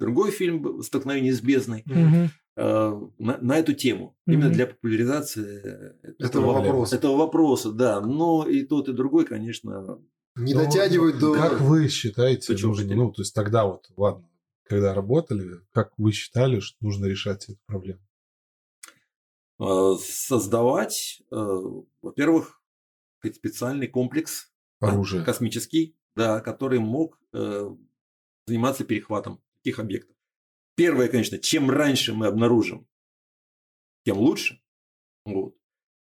другой фильм «Столкновение с бездной» э, на, на эту тему. Именно Мгм. для популяризации Этого вопроса. этого вопроса, да. Но и тот, и другой, конечно, Не Ну, дотягивают до... Как вы считаете, нужно, ну, то есть тогда вот, ладно, когда работали, как вы считали, что нужно решать эту проблему? э, создавать, э, во-первых, специальный комплекс Оружие. космический, да, который мог заниматься перехватом таких объектов. Первое, конечно, чем раньше мы обнаружим, тем лучше. Вот.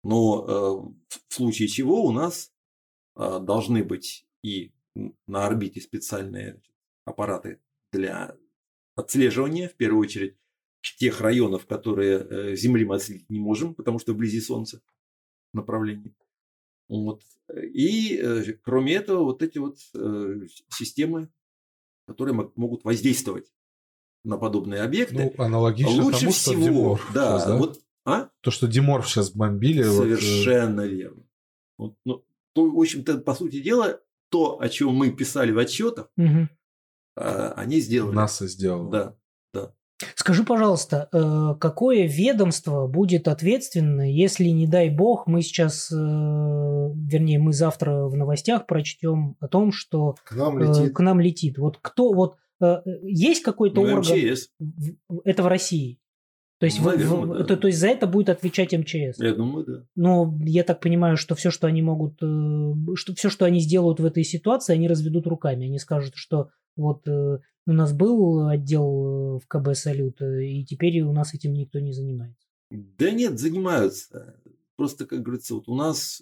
Но э, в случае чего у нас э, должны быть и на орбите специальные аппараты для отслеживания, в первую очередь, тех районов, которые э, Земли мы отследить не можем, потому что вблизи Солнца направлении. Вот. И э, кроме этого, вот эти вот э, системы, которые мо- могут воздействовать на подобные объекты. Ну, аналогично Лучше тому, что всего, Диморф да, сейчас, да? вот, а? То, что Диморф сейчас бомбили. вот, э, Совершенно верно. Вот, ну, то, в общем-то, по сути дела, то, о чем мы писали в отчетах, Мгм. а, они сделали. НАСА сделала. Да. Скажи, пожалуйста, э, какое ведомство будет ответственно, если, не дай бог, мы сейчас, э, вернее, мы завтра в новостях прочтем о том, что К нам э, летит. к нам летит. Вот кто, вот есть какой-то Ну, орган, МЧС, это в России? То есть, Наверное, в- да. это- то есть за это будет отвечать МЧС? я думаю, да. Но я так понимаю, что все, что они могут, что все, что они сделают в этой ситуации, они разведут руками. Они скажут, что вот э, у нас был отдел э, в КБ Салют, э, и теперь у нас этим никто не занимается. Да нет, занимаются. Просто, как говорится, вот у нас,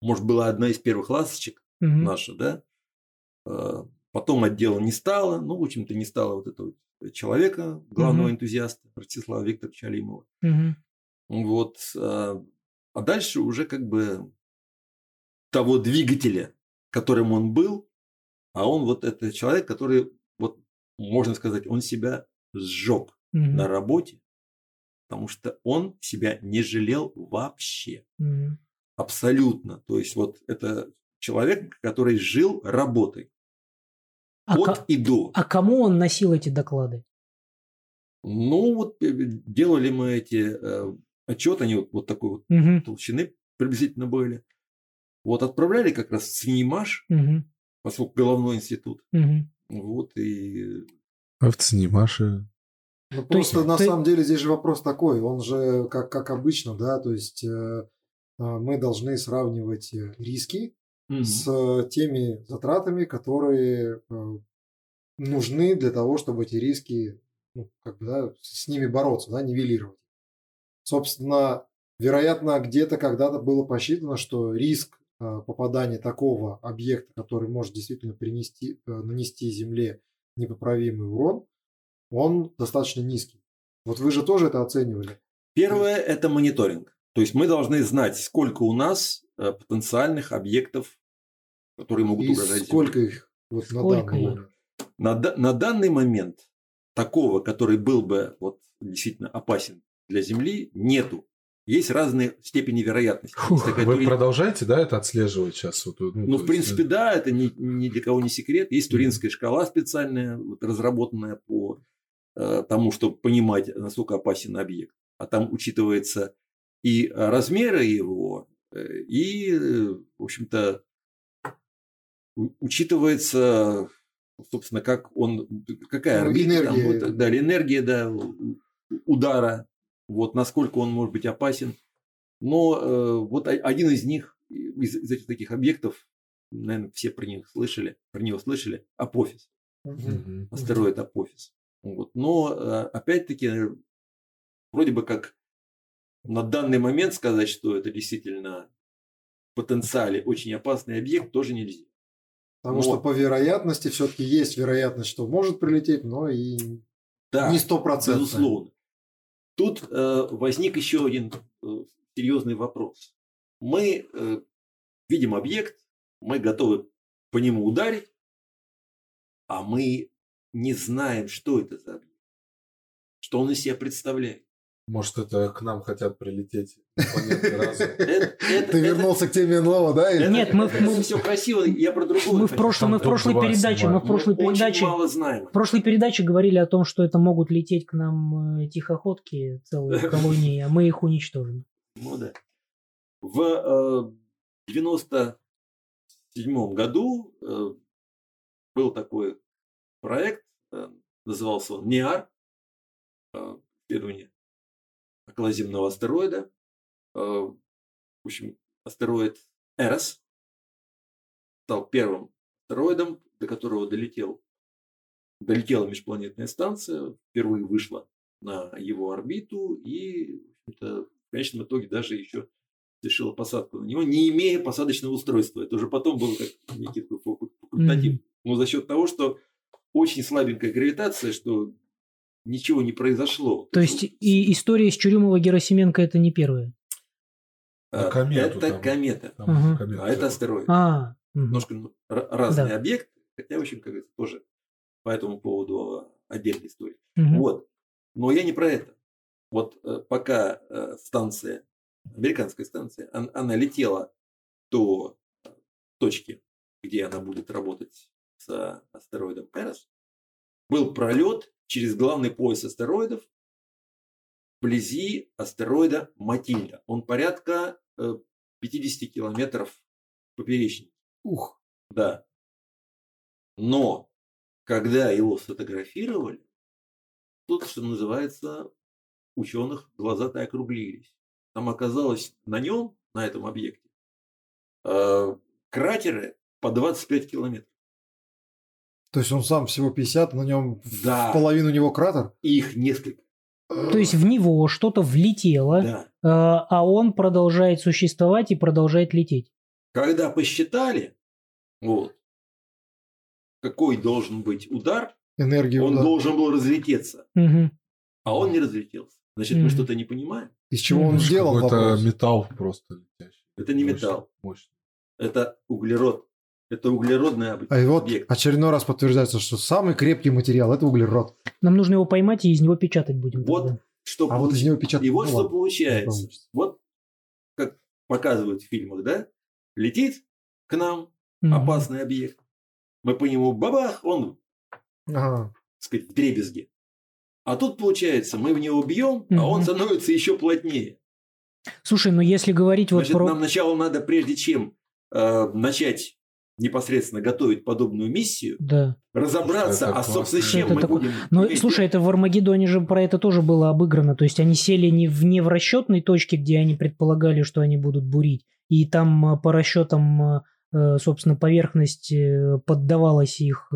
может, была одна из первых ласточек, Мгм. наша, да. Э, Потом отдела не стало, ну, в общем-то, не стало вот этого человека, главного Мгм. энтузиаста, Ростислава Викторовича Алимова. Мгм. Вот. э, А дальше уже как бы того двигателя, которым он был, а он вот это человек, который, вот, можно сказать, он себя сжег Мгм. на работе, потому что он себя не жалел вообще. Мгм. Абсолютно. То есть вот это человек, который жил работой. А, от ко- и до. а кому он носил эти доклады? Ну, вот э, делали мы эти э, отчеты, они вот, вот такой вот Мгм. толщины приблизительно были. Вот отправляли как раз в СНИМАШ, Мгм. Поскольку головной институт. Мгм. Вот и А в ЦНИМаше Ну, То есть просто на ты- самом деле здесь же вопрос такой, он же как, как обычно, да, то есть э, а, мы должны сравнивать э, риски Мгм. с теми затратами, которые э, нужны для того, чтобы эти риски, ну, как бы, да, с ними бороться, да, нивелировать. Собственно, вероятно, где-то когда-то было посчитано, что риск э, попадания такого объекта, который может действительно принести, э, нанести Земле непоправимый урон, он достаточно низкий. Вот вы же тоже это оценивали. Первое – это мониторинг. То есть мы должны знать, сколько у нас э, потенциальных объектов, которые могут И угрожать сколько Земле. их вот на Сколько данный их? момент? На, на данный момент такого, который был бы вот, действительно опасен для Земли, нету. Есть разные степени вероятности. Фух, такая вы тури- продолжаете, да, это отслеживать сейчас? Вот, Ну, то в есть, принципе, да, это ни, ни для кого не секрет. Есть туринская шкала специальная, вот, разработанная по э, тому, чтобы понимать, насколько опасен объект, а там учитывается и размеры его, э, и, в общем-то, учитывается, собственно, как он, какая Ну, орбита, там, энергия. вот, да, энергия, да, удара, вот насколько он может быть опасен. Но э, вот один из них, из, из этих таких объектов, наверное, все про них слышали, про него слышали, Апофис, Мгм. астероид Апофис. Вот. Но э, опять-таки, вроде бы как на данный момент сказать, что это действительно в потенциале очень опасный объект, тоже нельзя. Потому Вот. что по вероятности все-таки есть вероятность, что может прилететь, но и Да, не стопроцентно. безусловно. Тут э, возник еще один э, серьезный вопрос. Мы э, видим объект, мы готовы по нему ударить, а мы не знаем, что это за объект, что он из себя представляет. Может, это к нам хотят прилететь (laughs) Ты вернулся к теме НЛО, да? Нет, мы- все красиво, я про другое. Мы в прошлом, мы в прошлой передаче, мы в прошлой передаче, Очень мало знаем. в прошлой передаче говорили о том, что это могут лететь к нам э, тихоходки целые (laughs) колонии, а мы их уничтожим. Ну да. В э, 97 году э, был такой проект, э, назывался он НИАР, э, исследование околоземного астероида. Э, в общем, астероид Эрос стал первым астероидом, до которого долетел, долетела межпланетная станция, впервые вышла на его орбиту и в в конечном итоге даже еще совершила посадку на него, не имея посадочного устройства. Это уже потом было как некий такой факу- факультатив. Но за счет того, что очень слабенькая гравитация, что ничего не произошло. То есть и история с Чурюмова-Герасименко это не первая. А, А комету это там. комета, Там комета а это астероид. А, мгм. Немножко ну, разный Да. объект, хотя, в общем, как говорится, тоже по этому поводу отдельная история. Мгм. Вот. Но я не про это. Вот э, пока э, станция, американская станция, он- она летела до точки, где она будет работать с астероидом Эрос, был пролет через главный пояс астероидов вблизи астероида Матильда. Он порядка э, 50 километров в поперечнике. Ух, Да. Но когда его сфотографировали, тут, что называется, ученых глаза-то округлились. Там оказалось на нем, на этом объекте, э, кратеры по 25 километров. То есть он сам всего 50, на нем Да. в половину у него кратер? Их несколько. То есть в него что-то влетело, Да. э, а он продолжает существовать и продолжает лететь. Когда посчитали, вот, какой должен быть удар, Энергия он удара. должен был разлететься, Мгм. а он не разлетелся. Значит, мы Мгм. что-то не понимаем. Из чего он сделал вопрос? металл просто летящий. Это не металл. Мощный. Это углерод. Это углеродный об- А и вот объект. очередной раз подтверждается, что самый крепкий материал – это углерод. Нам нужно его поймать и из него печатать будем. Вот тогда. Что А вот из получ- него печатать И вот ну что ладно, получается. Вот как показывают в фильмах, да? Летит к нам Мгм. опасный объект. Мы по нему бабах, он, Ага. так сказать, в дребезге. А тут получается, мы в него бьем, а Мгм. он становится еще плотнее. Слушай, ну если говорить вот Значит, про... нам сначала надо, прежде чем э, начать непосредственно готовить подобную миссию, Да. разобраться, Это а собственно, чем Это мы такое- будем. Но иметь слушай, это в Армагеддоне же про это тоже было обыграно. То есть они сели не в, не в расчетной точке, где они предполагали, что они будут бурить. И там э, по расчетам, э, э, собственно, поверхность поддавалась их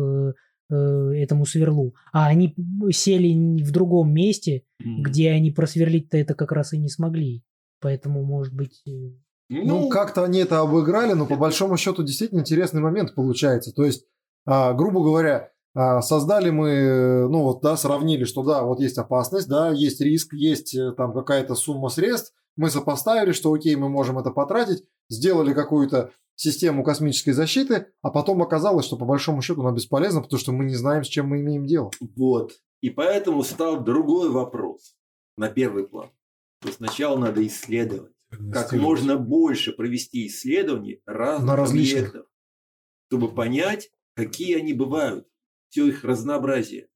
этому сверлу. А они сели в другом месте, Мгм. где они просверлить-то это как раз и не смогли. Поэтому, может быть... э, Ну, как-то они это обыграли, но по большому счету действительно интересный момент получается. То есть, а, грубо говоря, а, создали мы, э, ну вот, да, сравнили, что да, вот есть опасность, да, есть риск, есть э, там какая-то сумма средств, мы сопоставили, что окей, мы можем это потратить, сделали какую-то систему космической защиты, а потом оказалось, что по большому счету она бесполезна, потому что мы не знаем, с чем мы имеем дело. Вот. И поэтому стал другой вопрос на первый план. То сначала надо исследовать. Как можно больше провести исследований разных На различных. объектов, чтобы понять, какие они бывают, все их разнообразие.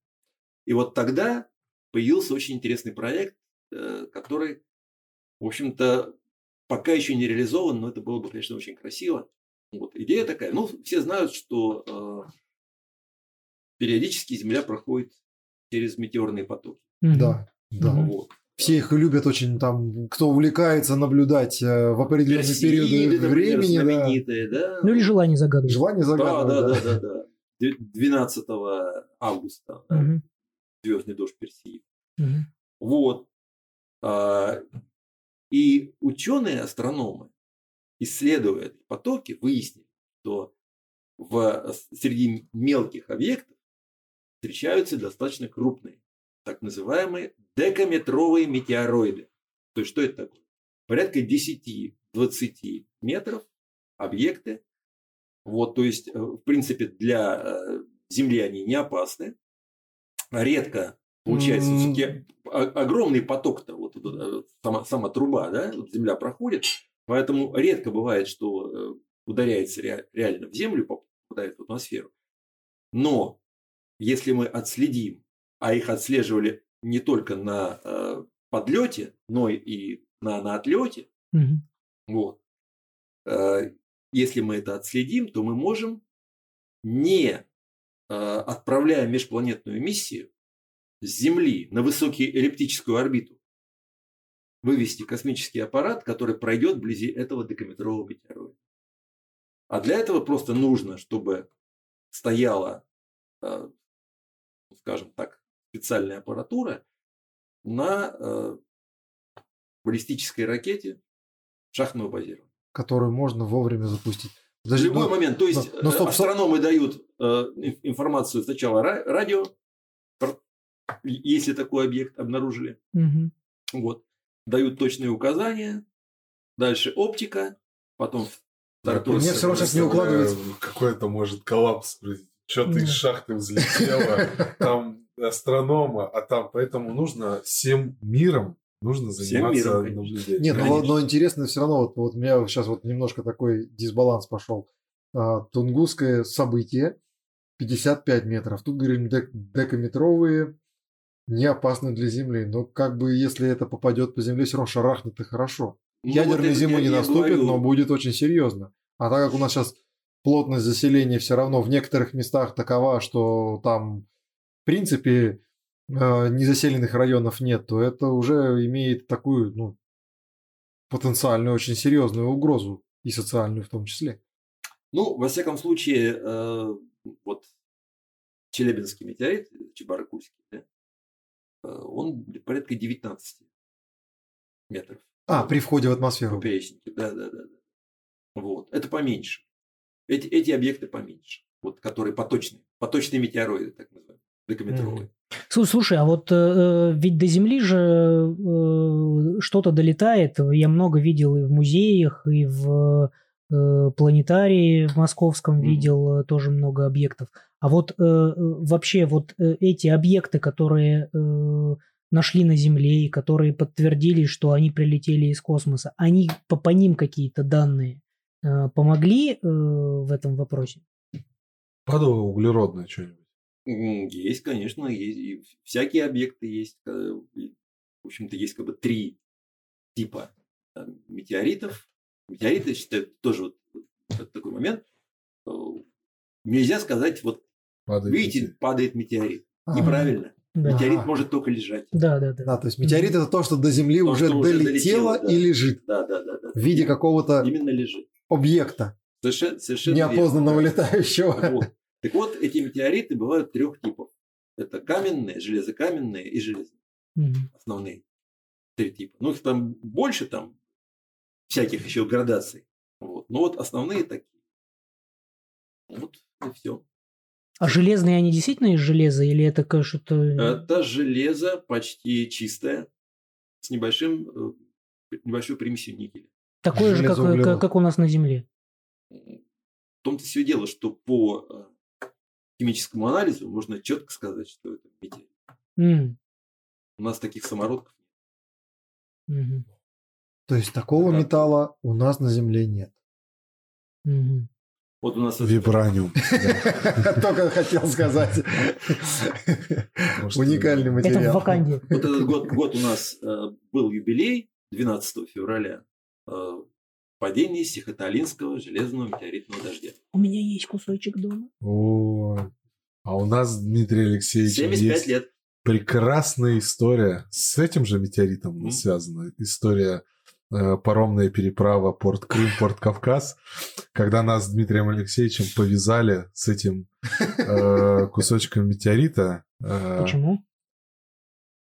И вот тогда появился очень интересный проект, э, который, в общем-то, пока еще не реализован, но это было бы, конечно, очень красиво. Вот. Идея такая. Ну, все знают, что э, периодически Земля проходит через метеорные потоки. Да, да. Вот. Все их любят очень там, кто увлекается наблюдать э, в определенные Персеиды, периоды например, времени, да. да. Ну или желание загадывать. Желание Да, загадывать. да, да, да, да. 12 августа да, Мгм, звездный дождь Персеид. мгм. Вот. А, И ученые, астрономы, исследуя эти потоки, выяснили, что в, среди мелких объектов встречаются достаточно крупные, так называемые декаметровые метеороиды. То есть, что это такое? Порядка 10-20 метров объекты. Вот, то есть, э, в принципе, для э, Земли они не опасны. Редко получается, все-таки огромный поток-то, вот тут, э, сама, сама труба, да, вот Земля проходит, поэтому редко бывает, что ударяется ре- реально в Землю, попадает в атмосферу. Но если мы отследим, а их отслеживали не только на э, подлете, но и на, на отлете, Мгм. вот. Э, Если мы это отследим, то мы можем, не э, отправляя межпланетную миссию с Земли на высокую эллиптическую орбиту, вывести космический аппарат, который пройдет вблизи этого декаметрового метеороида. А для этого просто нужно, чтобы стояла, э, скажем так, специальная аппаратура на э, баллистической ракете шахтного базирования. Которую можно вовремя запустить. В Подожди, любой ну, момент. То есть но- но э, стоп, стоп. астрономы дают э, ин- информацию сначала ра- радио, если такой объект обнаружили, Мгм. вот, дают точные указания, дальше оптика, потом стартует Мне всё равно сейчас не укладывается. Какой-то может коллапс. Что-то из шахты взлетело, (laughs) там астронома, а там поэтому нужно всем миром нужно Всем заниматься миром, наблюдением. Нет, ну, Конечно. но интересно все равно, вот, вот у меня сейчас вот немножко такой дисбаланс пошел. А, Тунгусское событие 55 метров. Тут, говорим, дек- декаметровые, не опасны для Земли. Но как бы если это попадет по Земле, все равно шарахнет и хорошо. Ну, вот Ядерной это зимы не наступит, говорю. но будет очень серьезно. А так как у нас сейчас плотность заселения все равно в некоторых местах такова, что там, принципе, э, незаселенных районов нет, то это уже имеет такую, ну, потенциальную очень серьезную угрозу и социальную в том числе. Ну, во всяком случае, э, вот Челябинский метеорит, Чебаркульский, да, э, он порядка 19 метров. А, при входе в атмосферу. поперечнике. Да, да, да. да. Вот. Это поменьше. Эти, эти объекты поменьше. Вот, которые поточные. Поточные метеороиды, так называемые. Слу- Слушай, а вот э, ведь до Земли же э, что-то долетает. Я много видел и в музеях, и в э, планетарии в московском Мгм. видел э, тоже много объектов. А вот э, э, вообще вот э, эти объекты, которые э, нашли на Земле и которые подтвердили, что они прилетели из космоса, они по, по ним какие-то данные э, помогли э, в этом вопросе? Падало углеродное что-нибудь. Есть, конечно, есть. И всякие объекты есть. э, В общем-то, есть как бы три типа э, метеоритов. Метеориты считают тоже вот такой момент. Э, Нельзя сказать, вот Падает видите, метеорит. падает метеорит. Ага. Неправильно. Да, Метеорит может только лежать. да, да. да. Да, то есть метеорит это то, что до Земли То, уже долетело долетело, да. и лежит Да, да, да. да. в виде какого-то Именно лежит. объекта, Совершенно, совершенно неопознанного верно. летающего. Вот. Так вот, эти метеориты бывают трех типов. Это каменные, железокаменные и железные. Мгм. Основные три типа. Ну, их там больше, там всяких еще градаций. Вот. Но вот основные такие. Вот и все. А железные они действительно из железа или это ка- что-то... Это железо почти чистое, с небольшим, э, небольшой примесью никеля. Такое же, как, как, как у нас на Земле. В том-то все дело, что по э, химическому анализу можно четко сказать, что это метеорит. М, У нас таких самородков нет. мгм, То есть такого Да. металла у нас на Земле нет. мгм. Вот у нас... Вибраниум. (laughs) Только хотел сказать. Уникальный Это в материал. Ваканде. Вот этот год, год у нас э, был юбилей 12 февраля. Падение Сихоталинского железного метеоритного дождя. У меня есть кусочек дома. О, а у нас, Дмитрий Алексеевич, 75 есть лет. прекрасная история с этим же метеоритом Мгм. связана. История э, паромная переправа Порт Крым, (laughs) Порт Кавказ, когда нас с Дмитрием Алексеевичем повязали с этим э, (laughs) кусочком метеорита. Э, Почему?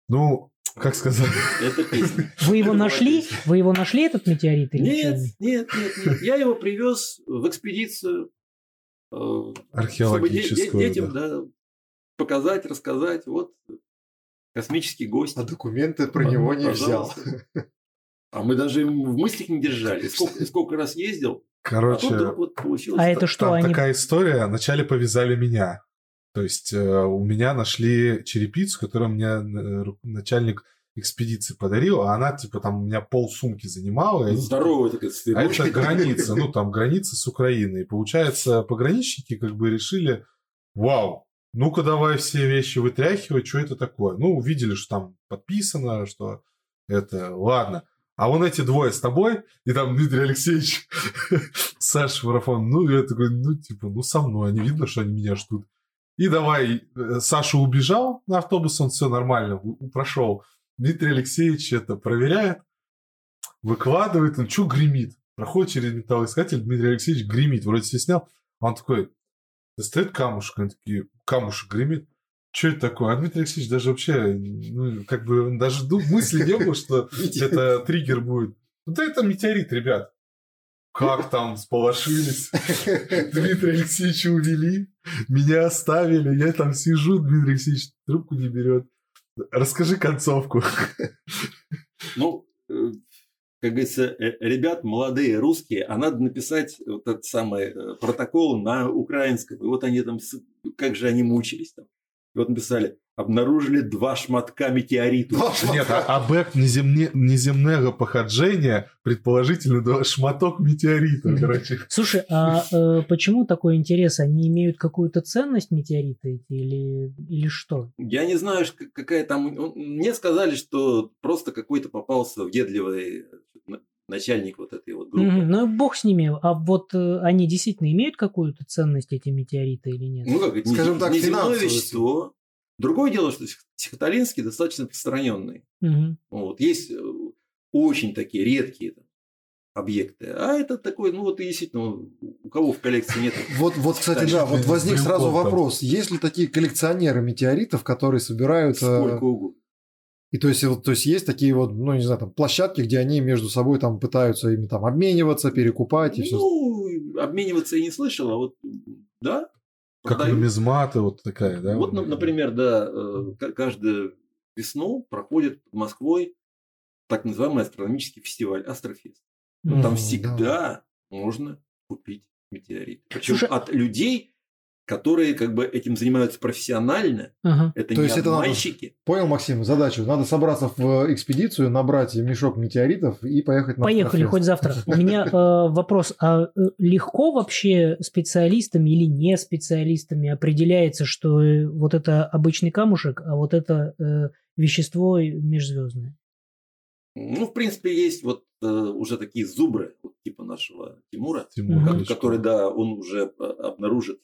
Ну, как сказать, Это песня. Вы его Это нашли? Вы его нашли, этот метеорит? Или Нет, нет, нет, нет. Я его привез в экспедицию. э, чтобы археологическую. детям, да. да, показать, рассказать. Вот космический гость. А документы про него не взял. А мы даже в мыслях не держали. Сколько, сколько раз ездил, а Короче, тут вдруг вот получилось. А это что, Там они... такая история. Вначале повязали меня. То есть э, у меня нашли черепицу, которую мне э, начальник экспедиции подарил, а она типа там у меня пол сумки занимала. они- Здоровая такая А это граница, ну (laughs) там граница с Украиной. И получается, пограничники как бы решили, вау, ну-ка давай все вещи вытряхивать, что это такое? Ну, увидели, что там подписано, что это, ладно. А вон эти двое с тобой, и там Дмитрий Алексеевич, (laughs) Саша Марафон, ну, я такой, ну, типа, ну, со мной, они видно, что они меня ждут. И давай, э, Саша убежал на автобус, он все нормально прошел. Дмитрий Алексеевич это проверяет, выкладывает, он что гремит? Проходит через металлоискатель, Дмитрий Алексеевич гремит, вроде все снял. А он такой, достает камушек, они такие, камушек гремит. Что это такое? А Дмитрий Алексеевич даже вообще, ну, как бы, он даже мысли не было, что (laughs) это триггер будет. Ну, да это метеорит, ребят. Как там сполошились? Дмитрия Алексеевича увели, меня оставили, я там сижу, Дмитрий Алексеевич трубку не берет. Расскажи концовку. Ну, э, как говорится, э, ребят молодые русские, а надо написать вот этот самый э, протокол на украинском. И вот они там, как же они мучились там. И вот написали, обнаружили два шматка метеориту. Нет, а объект неземне, неземного походжения, предположительно, да, шматок метеорита, короче. Слушай, а э, почему такой интерес? Они имеют какую-то ценность метеориты или, или что? Я не знаю, какая там... Мне сказали, что просто какой-то попался въедливый начальник вот этой вот группы. Мгм, Ну, бог с ними. А вот э, они действительно имеют какую-то ценность, эти метеориты, или нет? Ну, как это, Скажем не- так, неземное вещество. Другое дело, что Сих- Сихоталинский достаточно распространенный. Мгм. Вот. Есть э, очень такие редкие там, объекты. А это такой, ну вот и действительно, у кого в коллекции нет. (laughs) Вот, вот, кстати, да, вот возник сразу вопрос. Есть ли такие коллекционеры метеоритов, которые собирают... э, Сколько угодно. И то есть, вот, то есть есть такие вот, ну, не знаю, там, площадки, где они между собой там пытаются ими там обмениваться, перекупать и все. Ну, обмениваться я не слышал, а вот да. Как продают. нумизматы, вот такая, да? Вот, на- например, да, э, ка- каждую весну проходит под Москвой так называемый астрономический фестиваль Астрофест. Там Ну, всегда можно купить метеорит. Причем Слушай, от людей, которые как бы этим занимаются профессионально. Ага. Это То не есть это надо- обманщики. Понял, Максим, задачу. Надо собраться в экспедицию, набрать мешок метеоритов и поехать на Поехали, Астрофест. хоть завтра. (laughs) У меня э, вопрос. А э, легко вообще специалистами или не специалистами определяется, что э, вот это обычный камушек, а вот это э, вещество межзвездное? Ну, в принципе, есть вот э, уже такие зубры, вот типа нашего Тимура, Тимур который, да, он уже э, обнаружит.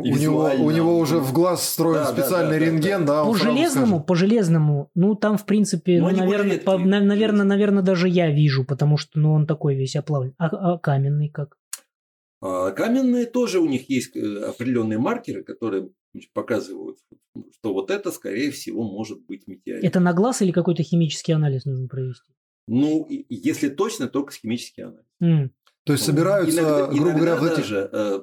У И него, у него уже в глаз строен Да, да, специальный да, да, рентген, да, По он сразу железному, скажет. по железному, ну там в принципе, Ну, ну, наверное, по- на- наверное, наверное, даже я вижу, потому что, ну, он такой весь оплавлен. А, а каменный как? А каменные тоже у них есть э, определенные маркеры, которые показывают, что вот это, скорее всего, может быть метеорит. Это на глаз или какой-то химический анализ нужно провести? Ну, если точно, только химический анализ. М. То есть собираются, иногда, грубо иногда говоря, в этих... даже э,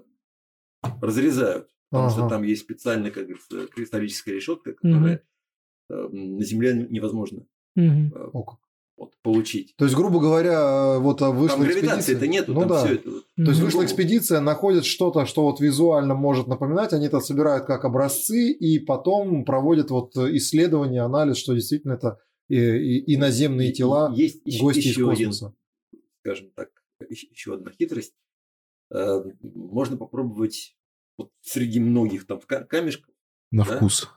разрезают, потому что Ага. там есть специальная, как говорится, кристаллическая решетка, которая э, на Земле невозможно э, как. вот, получить. То есть, грубо говоря, вот а, вышла Там экспедиция- нету, Ну там да. все это. вот. То есть вышла экспедиция, находят что-то, что вот визуально может напоминать, они это собирают как образцы и потом проводят вот исследование, анализ, что действительно это и- и- иноземные И- тела, есть еще, гости из еще один, космоса. скажем так, еще одна хитрость. Э, можно попробовать вот среди многих там ка- камешков На Да? вкус.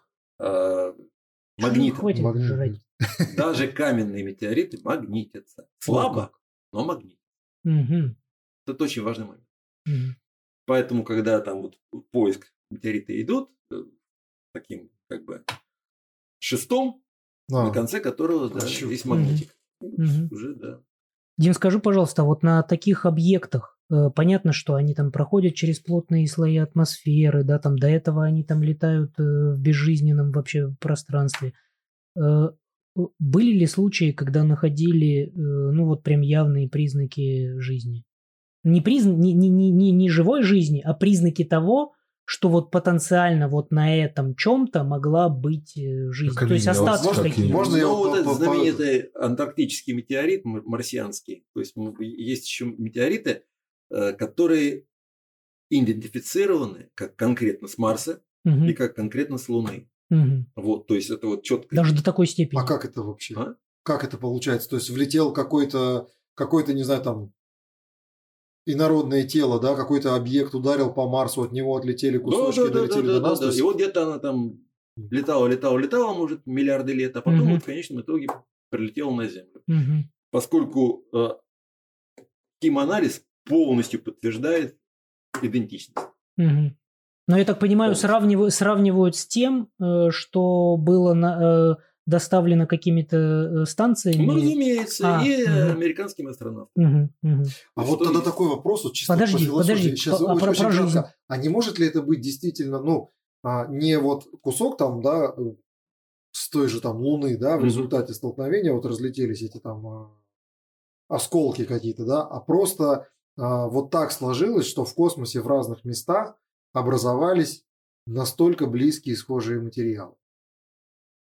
хватит Магнит. Даже каменные метеориты магнитятся. (laughs) Слабо, но магнит. Мгм. Это очень важный момент. Мгм. Поэтому, когда там вот поиск метеориты идут, э, таким как бы шестом, А, на конце которого да, есть магнитик. Мгм. Уже, да. Дим, скажи, пожалуйста, вот на таких объектах, понятно, что они там проходят через плотные слои атмосферы, да, там до этого они там летают э, в безжизненном вообще пространстве. Э, были ли случаи, когда находили, э, ну вот прям явные признаки жизни? Не, призна... не, не, не, не, не живой жизни, а признаки того, что вот потенциально вот на этом чем-то могла быть э, жизнь. Как То есть остатки можно- какие-то. можно я ну, вот этот знаменитый антарктический метеорит марсианский. То есть есть еще метеориты, э, которые идентифицированы как конкретно с Марса Мгм, и как конкретно с Луны. мгм. Вот, то есть это вот четко. Даже до такой степени. а как это вообще? А? Как это получается? То есть влетел какой-то, какой-то, не знаю, там инородное тело, да, какой-то объект ударил по Марсу, от него отлетели Да, кусочки, да, да, да, долетели да, до да, нас. да. то есть- И вот где-то она там летала, летала, летала, может, миллиарды лет, а потом Мгм. вот в конечном итоге прилетела на Землю. Мгм. Поскольку э, химанализ полностью подтверждает идентичность. Мгм. Но я так понимаю, сравнивают, сравнивают с тем, э, что было на- э, доставлено какими-то э, станциями. Ну, разумеется, А, и мгм. американским астронавтам. Мгм, мгм. А Что вот тогда есть? такой вопрос, вот чисто Подожди, по подожди, Сейчас а очень, про- очень про кратко. А не может ли это быть действительно, ну, а, не вот кусок там, да, с той же там Луны, да, в Мгм. результате столкновения вот разлетелись эти там а, осколки какие-то, да, а просто вот так сложилось, что в космосе в разных местах образовались настолько близкие схожие материалы.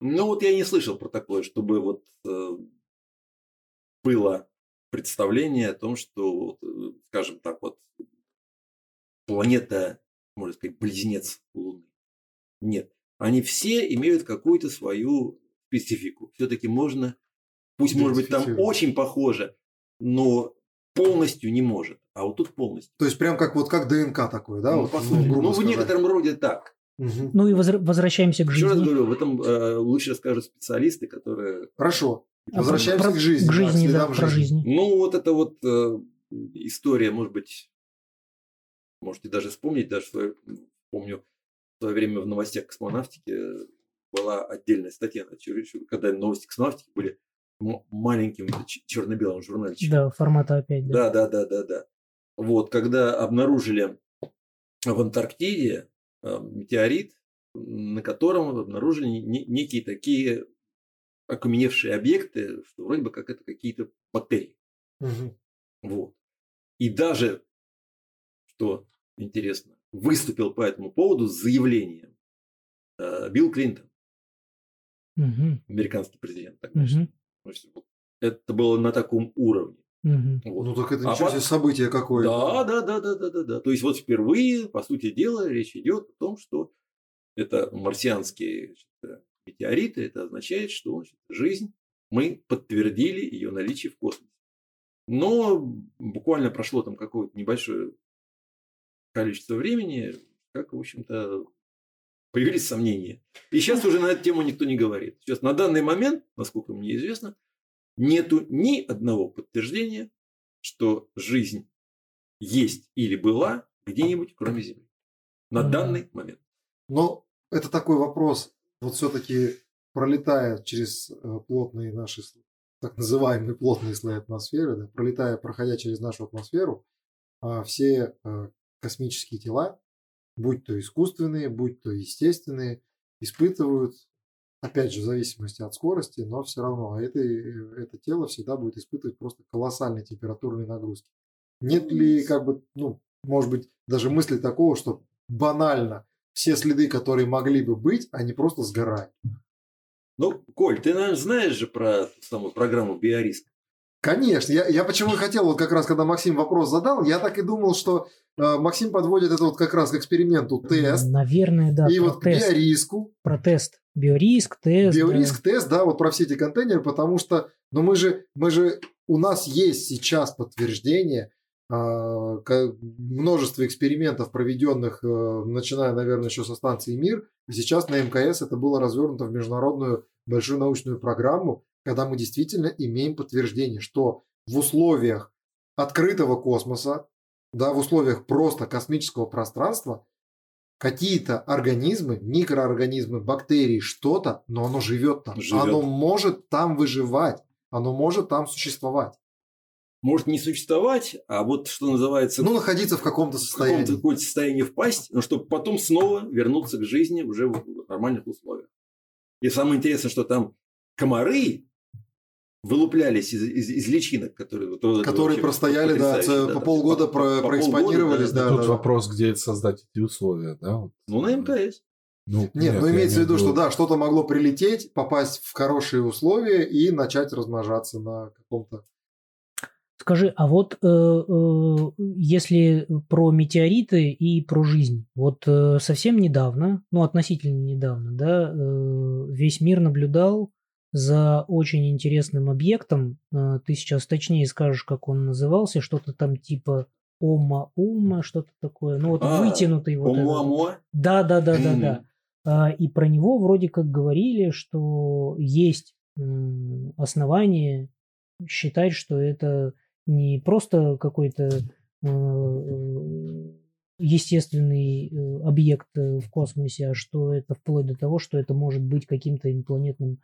Ну, вот я не слышал про такое, чтобы вот э, было представление о том, что, э, скажем так, вот планета, можно сказать, близнец Луны. Нет. Они все имеют какую-то свою специфику. Все-таки можно, пусть может быть там очень похоже, но полностью не может. А вот тут полностью. То есть прям как вот как ДНК такое, да? ну, вот, по ну, сути. грубо Ну, в некотором роде так. Мгм. Ну и возвращаемся к Еще раз жизни. говорю, в этом э, лучше расскажут специалисты, которые Хорошо. А Возвращаемся про- к жизни. К жизни, да, про жизнь. Ну, вот это вот э, история, может быть, можете даже вспомнить, даже свое- помню, в свое время в новостях космонавтики была отдельная статья, когда новости космонавтики были маленьким черно-белым журнальчиком. Да, формата опять, да. Да, да, да, да, да. Вот, когда обнаружили в Антарктиде э, метеорит, на котором обнаружили не- некие такие окаменевшие объекты, что вроде бы как это какие-то бактерии. Мгм. Вот. И даже, что интересно, выступил по этому поводу с заявлением э, Билл Клинтон, Мгм, американский президент. есть вот это было на таком уровне. мгм. Вот. Ну так это А ничего пот- себе событие какое. Да, да, да, да, да, да, да. То есть вот впервые, по сути дела, речь идет о том, что это марсианские значит, метеориты. Это означает, что значит, жизнь, мы подтвердили ее наличие в космосе. Но буквально прошло там какое-то небольшое количество времени, как, в общем-то, появились сомнения. И сейчас уже на эту тему никто не говорит. Сейчас на данный момент, насколько мне известно, нету ни одного подтверждения, что жизнь есть или была где-нибудь, кроме Земли. На данный момент. Но это такой вопрос, вот все-таки пролетая через э, плотные наши, так называемые плотные слои атмосферы, да, пролетая, проходя через нашу атмосферу, а, все э, космические тела, будь то искусственные, будь то естественные, испытывают, опять же, в зависимости от скорости, но все равно это, э, это тело всегда будет испытывать просто колоссальные температурные нагрузки. Нет ли, как бы, ну, может быть, даже мысли такого, что банально все следы, которые могли бы быть, они просто сгорают. Ну, Коль, ты, наверное, знаешь же про ту самую программу Биориск. Конечно, я, я почему и хотел, вот как раз, когда Максим вопрос задал, я так и думал, что э, Максим подводит это вот как раз к эксперименту тест, Наверное, да. и вот к тест. биориску, Про тест. Биориск, тест. да. биориск, тест, да, вот про все эти контейнеры, потому что, ну мы же, мы же, у нас есть сейчас подтверждение а, множество экспериментов, проведенных, э, начиная, наверное, еще со станции «Мир», и сейчас на МКС это было развернуто в международную большую научную программу, когда мы действительно имеем подтверждение, что в условиях открытого космоса, да, в условиях просто космического пространства какие-то организмы, микроорганизмы, бактерии, что-то, но оно живет там. Живет. Оно может там выживать, оно может там существовать. Может не существовать, а вот что называется, Ну, находиться в каком-то в состоянии. каком-то какое-то состоянии впасть, но чтобы потом снова вернуться к жизни уже в нормальных условиях. И самое интересное, что там комары вылуплялись из, из- из личинок, которые... вот Которые вообще простояли, да, ц- по полгода По- про- по проэкспонировались, полгода, да, Тут да. вопрос, где создать эти условия, да? вот. Ну, на МКС. Ну, Нет, ну я имеется в виду, что да, что-то могло прилететь, попасть в хорошие условия и начать размножаться на каком-то... Скажи, а вот э, э, если про метеориты и про жизнь, вот э, совсем недавно, ну относительно недавно, да, э, весь мир наблюдал за очень интересным объектом. Э, ты сейчас точнее скажешь, как он назывался, что-то там типа Ома-Ума, что-то такое. Ну вот А, вытянутый вот. Омуамуа. Да, да, да, да, да. А, И про него вроде как говорили, что есть основания считать, что это не просто какой-то э, э, естественный объект в космосе, а что это вплоть до того, что это может быть каким-то инопланетным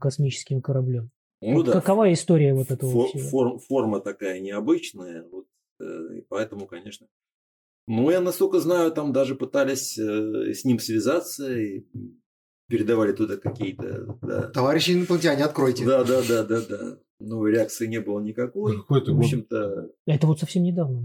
космическим кораблем. Ну Вот да, Какова история вот этого фо- всего? форм- форма такая необычная, вот, э, и поэтому, конечно. Ну, я, насколько знаю, там даже пытались э, с ним связаться и передавали туда какие-то... Да, Товарищи инопланетяне, откройте. да, да, да, да, да. Но реакции не было никакой. Какой это В год? общем-то, Это вот совсем недавно.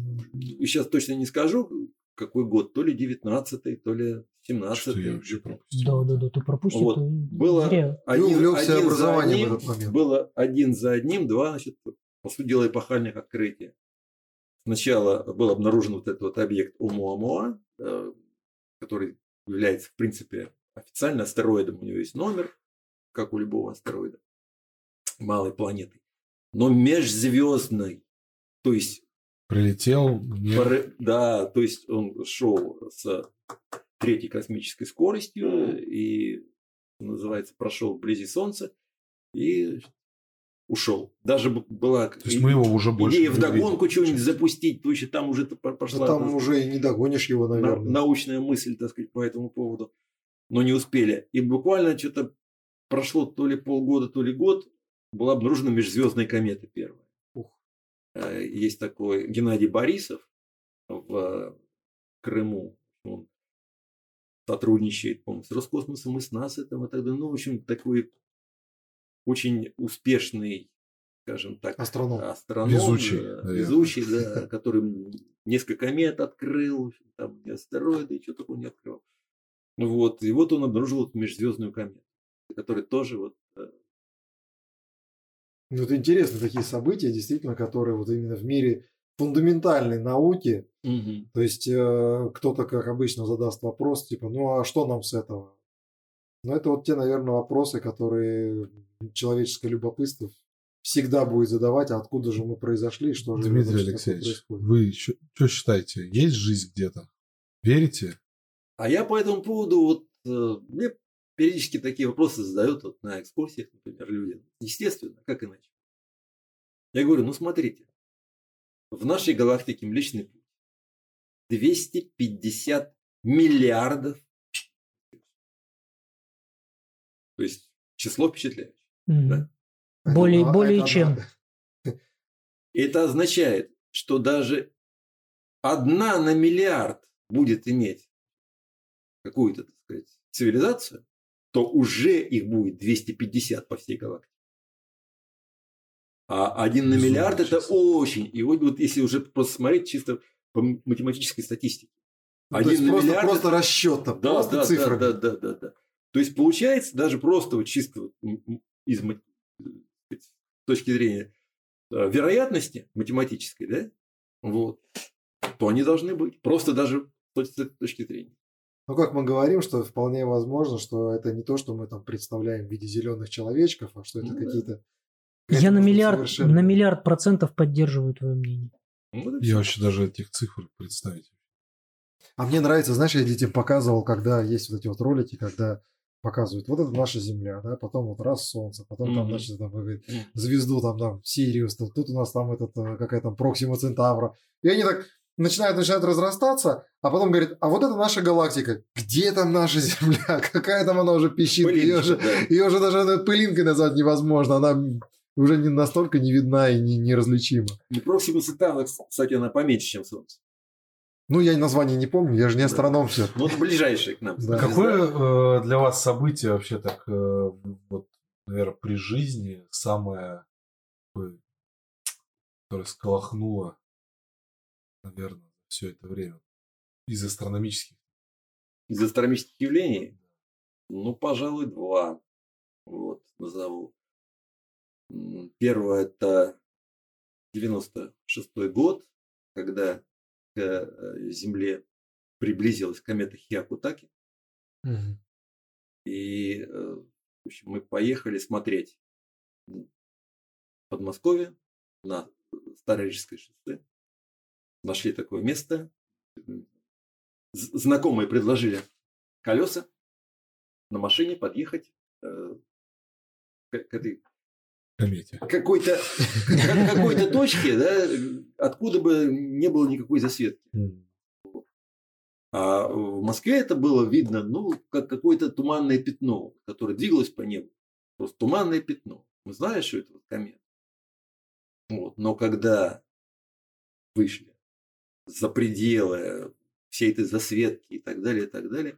сейчас точно не скажу, какой год, то ли 19-й, то ли Что-то я 17-й. вообще пропустил. Да, да, да, ты пропустил. Вот. Было зря. Ты увлекся за образованием в одним, этот момент. Было один за одним, два, значит, по сути дела, эпохальных открытия. Сначала был обнаружен вот этот вот объект Оumuamua, э, который является, в принципе, официально астероидом. У него есть номер, как у любого астероида, малой планеты. Но межзвездный. То есть Прилетел, Пор- Да, то есть он шел с третьей космической скоростью и, называется, прошел вблизи Солнца и ушел. Даже была то есть мы его уже больше идея вдогонку что-нибудь запустить, то есть там уже по- Да там так уже и не догонишь его, на- наверное. научная мысль, так сказать, по этому поводу, но не успели. И буквально что-то прошло то ли полгода, то ли год, была обнаружена межзвездная комета первая. Ух. Э, Есть такой Геннадий Борисов в э, Крыму. Он сотрудничает, по-моему, с Роскосмосом и с НАСА там, и так далее. Ну, в общем, такой очень успешный, скажем так, Астроном. астроном, Везучий, да, наверное. везучий, да, который несколько комет открыл, там и астероиды, и что такое не открыл. Вот, и вот он обнаружил межзвездную комету, которая тоже вот э, Ну, это интересно, такие события, действительно, которые вот именно в мире фундаментальной науки, мгм. то есть э, кто-то, как обычно, задаст вопрос, типа, ну а что нам с этого? Ну, это вот те, наверное, вопросы, которые человеческое любопытство всегда будет задавать, а откуда же мы произошли, что же Дмитрий Алексеевич, вы что считаете? Есть жизнь где-то? Верите? А я по этому поводу вот э, мне периодически такие вопросы задают вот на экскурсиях, например, люди. Естественно, как иначе? Я говорю, ну смотрите, в нашей галактике Млечный Путь 250 миллиардов. То есть число впечатляющее. Мгм. Да. Более, одна- более это чем. одна- (laughs) Это означает, что даже одна на миллиард будет иметь какую-то, так сказать, цивилизацию, то уже их будет 250 по всей галактике. А один на миллиард это число. очень. И вот, вот если уже просто смотреть чисто по математической статистике. Ну, то есть на просто, миллиард просто это- расчет там, да, просто да, цифры. Да, да, да, да, да. То есть получается даже просто вот чисто вот из с точки зрения э, вероятности математической, да, вот, то они должны быть. Просто даже с точки зрения. Ну, как мы говорим, что вполне возможно, что это не то, что мы там представляем в виде зеленых человечков, а что это Ну да. Я на миллиард, совершенно- на миллиард процентов поддерживаю твое мнение. Вот и Я вообще даже этих цифр представить. А мне нравится, знаешь, я детям показывал, когда есть вот эти вот ролики, когда показывают, вот это наша Земля, да, потом вот раз Солнце, потом там, значит, там, говорит, звезду там, там, Сириус, тут, тут у нас там этот, э, какая там Проксима Центавра. И они так начинают, начинают разрастаться, а потом говорят, а вот это наша галактика. Где там наша (laughs) Земля? Какая там она уже песчинка? Ее же, да. ее же даже э, пылинкой назвать невозможно. Она уже не настолько не видна и не, неразличима. Ну, Проксима Центавра, кстати, она поменьше, чем Солнце. Ну, я название не помню, я же не Да. астроном все. Ну, это ближайшее к нам. Да. звезда. Какое э, для вас событие вообще так, э, вот, наверное, при жизни самое, которое сколохнуло, наверное, все это время? Из астрономических. Из астрономических явлений? Ну, пожалуй, два. Вот, назову. Первое – это 96 год, когда к э, Земле приблизилась комета Хиакутаки. И э, в общем, мы поехали смотреть в Подмосковье на Старорижское шоссе. Нашли такое место. Знакомые предложили колеса на машине подъехать э, к этой Комете. какой-то какой-то точке, да, откуда бы не было никакой засветки. А в Москве это было видно, ну, как какое-то туманное пятно, которое двигалось по небу. Просто туманное пятно. Мы знаем, что это вот комета. Вот. Но когда вышли за пределы всей этой засветки и так далее, и так далее,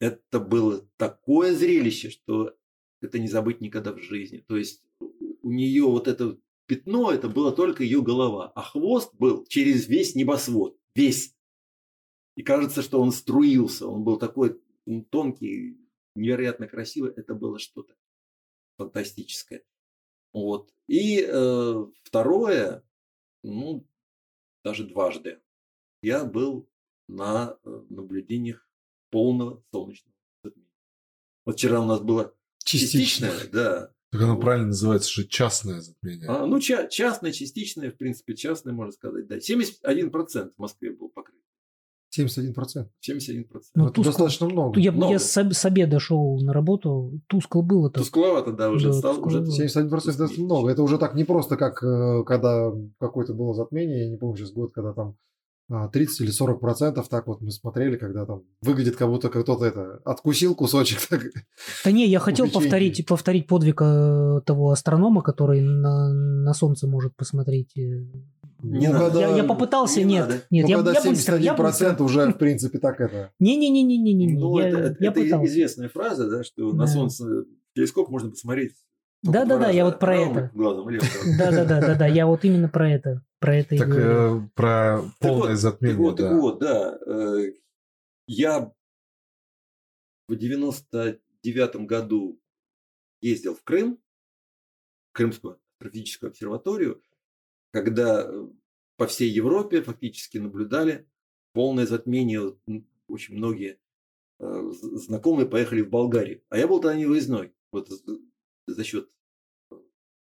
это было такое зрелище, что это не забыть никогда в жизни. То есть у нее вот это пятно, это было только ее голова, а хвост был через весь небосвод, весь. И кажется, что он струился, он был такой тонкий, невероятно красивый, это было что-то фантастическое. Вот. И э, второе, ну, даже дважды, я был на э, наблюдениях полного солнечного затмения. Вот вчера у нас было Частично. частичное, да, Так оно правильно называется же частное затмение. а, ну, ча- частное, частичное, в принципе, частное, можно сказать, да. 71% в Москве был покрыт. 71%. 71%. Ну, это тускло. достаточно много. Я, Много. я с, с обеда шел на работу, тускло было так. Тускловато, да, уже Да, стал. Уже... тускловато. 71% это много. Это уже так не просто, как э, когда какое-то было затмение, я не помню сейчас год, когда там 30 или 40 процентов, так вот мы смотрели, когда там выглядит, как будто кто-то это откусил кусочек. (laughs) Так. Да не, я хотел повторить, повторить подвиг э, того астронома, который на, на Солнце может посмотреть. э. Не Ну, надо. я, я попытался, не нет. надо. Нет, ну, я, когда я быстро, я 71% быстро. уже, в принципе, так это... Не-не-не-не-не-не, Ну, я, это, я это пытался. известная фраза, да, что на Да. Солнце в телескоп можно посмотреть. Только Да-да-да, два я раза. вот про это. Глазом и левым глазом. Да-да-да-да-да, я вот именно про это, про это Так э, про Так полное вот, затмение, Так вот, да. так вот, да. э, Я в 99 году ездил в Крым, в Крымскую астрофизическую обсерваторию, когда э, по всей Европе фактически наблюдали полное затмение. Очень многие э, знакомые поехали в Болгарию. А я был тогда не выездной, вот за- счет э,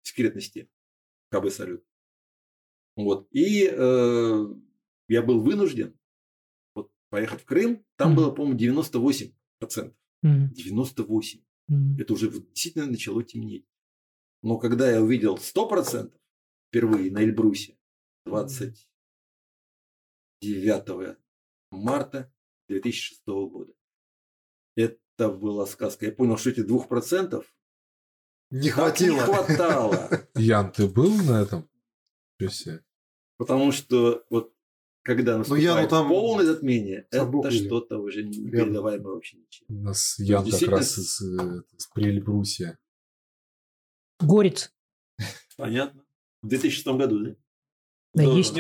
секретности КБ «Салют». Вот. И э, я был вынужден вот, поехать в Крым. Там Мгм. было, по-моему, 98%. Мгм, 98. мгм. Это уже действительно начало темнеть. Но когда я увидел 100% впервые на Эльбрусе 29 марта 2006 года, это была сказка. Я понял, что этих 2% Не так хватило. не хватало. Ян, ты был на этом? Потому что вот когда наступает я, ну, там полное затмение, это или- что-то уже непередаваемое вообще ничего. У нас Ян как раз из, э, из Приэльбрусья. Горец, Понятно. В 2006 году, да? да, Здорово. есть,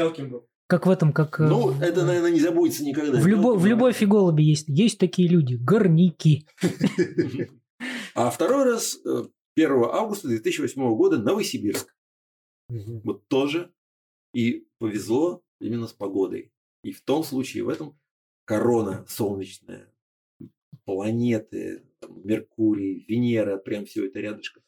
как в этом, как... э, Ну, это, наверное, не забудется никогда. в, любо- в любовь и голуби есть, есть такие люди, горняки. (laughs) А второй раз э, 1 августа 2008 года Новосибирск. Мгм. Вот тоже. И повезло именно с погодой. И в том случае, в этом корона солнечная, планеты, там, Меркурий, Венера, прям все это рядышком.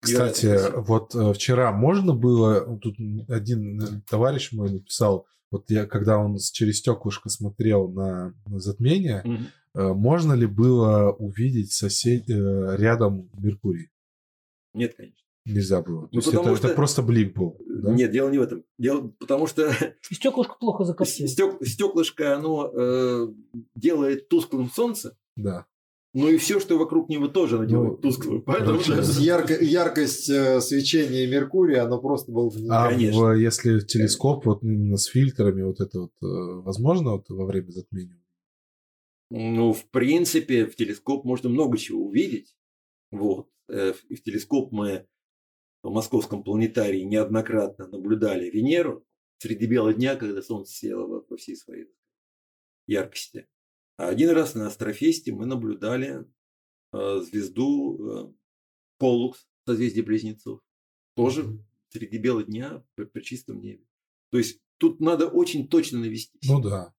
Кстати, вот э, вчера можно было, тут один э, товарищ мой написал, вот я, когда он через стеклышко смотрел на, на затмение, Мгм. можно ли было увидеть сосед рядом Меркурий? Нет, конечно. Нельзя было. То Ну, есть это, потому это что- просто блик был. да? Нет, дело не в этом. Дело, потому что Стеклышко плохо (laughs) закоптило. стек- стеклышко, оно э, делает тусклым солнце, Да. ну и все, что вокруг него тоже оно Ну, делает тусклым. Поэтому короче, да. Ярко- яркость э, свечения Меркурия, оно просто было... А Конечно. в- если телескоп вот именно с фильтрами, вот это вот э, возможно вот во время затмения? Ну, в принципе, в телескоп можно много чего увидеть. Вот. Э, в телескоп мы в Московском планетарии неоднократно наблюдали Венеру среди бела дня, когда Солнце село во всей своей яркости. А один раз на Астрофесте мы наблюдали э, звезду э, Поллукс, созвездие Близнецов. Тоже среди бела дня при чистом небе. То есть тут надо очень точно навестись. Ну да.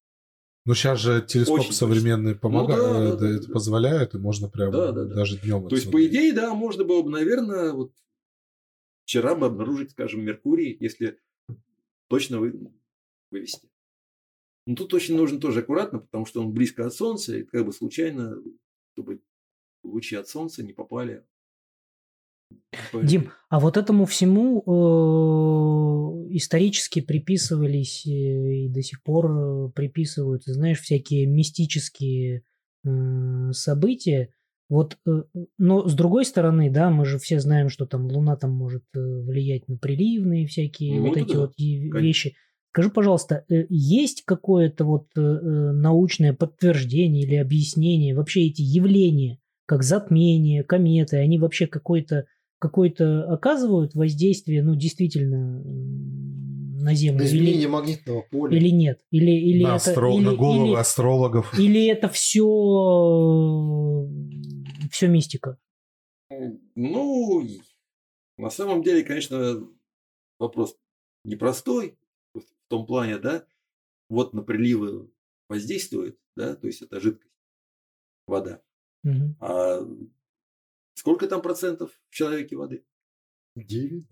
Ну сейчас же телескоп Очень современные помогают, да, да, да, да, это да. позволяют, и можно прям Да, да, да. даже днем. То есть, по идее, да, можно было бы, наверное, вот вчера бы обнаружить, скажем, Меркурий, если точно вы, вывести. Но тут очень нужно тоже аккуратно, потому что он близко от Солнца, и как бы случайно, чтобы лучи от Солнца не попали. Дим, а вот этому всему э, исторически приписывались э, и до сих пор приписываются, знаешь, всякие мистические э, события. Вот, э, но с другой стороны, да, мы же все знаем, что там Луна там может влиять на приливные всякие Ну, вот эти да, вот конечно. вещи. Скажи, пожалуйста, есть какое-то вот научное подтверждение или объяснение вообще эти явления, как затмение, кометы, они вообще какой-то какое-то оказывают воздействие, ну, действительно, на Землю? На Или, изменение магнитного поля. или нет? Или, или на, это, астро- или, на голову или- астрологов. или это все, все мистика? Ну, на самом деле, конечно, вопрос непростой в том плане, да, вот на приливы воздействует, да, то есть это жидкость, вода. Мгм. А сколько там процентов в человеке воды? 9,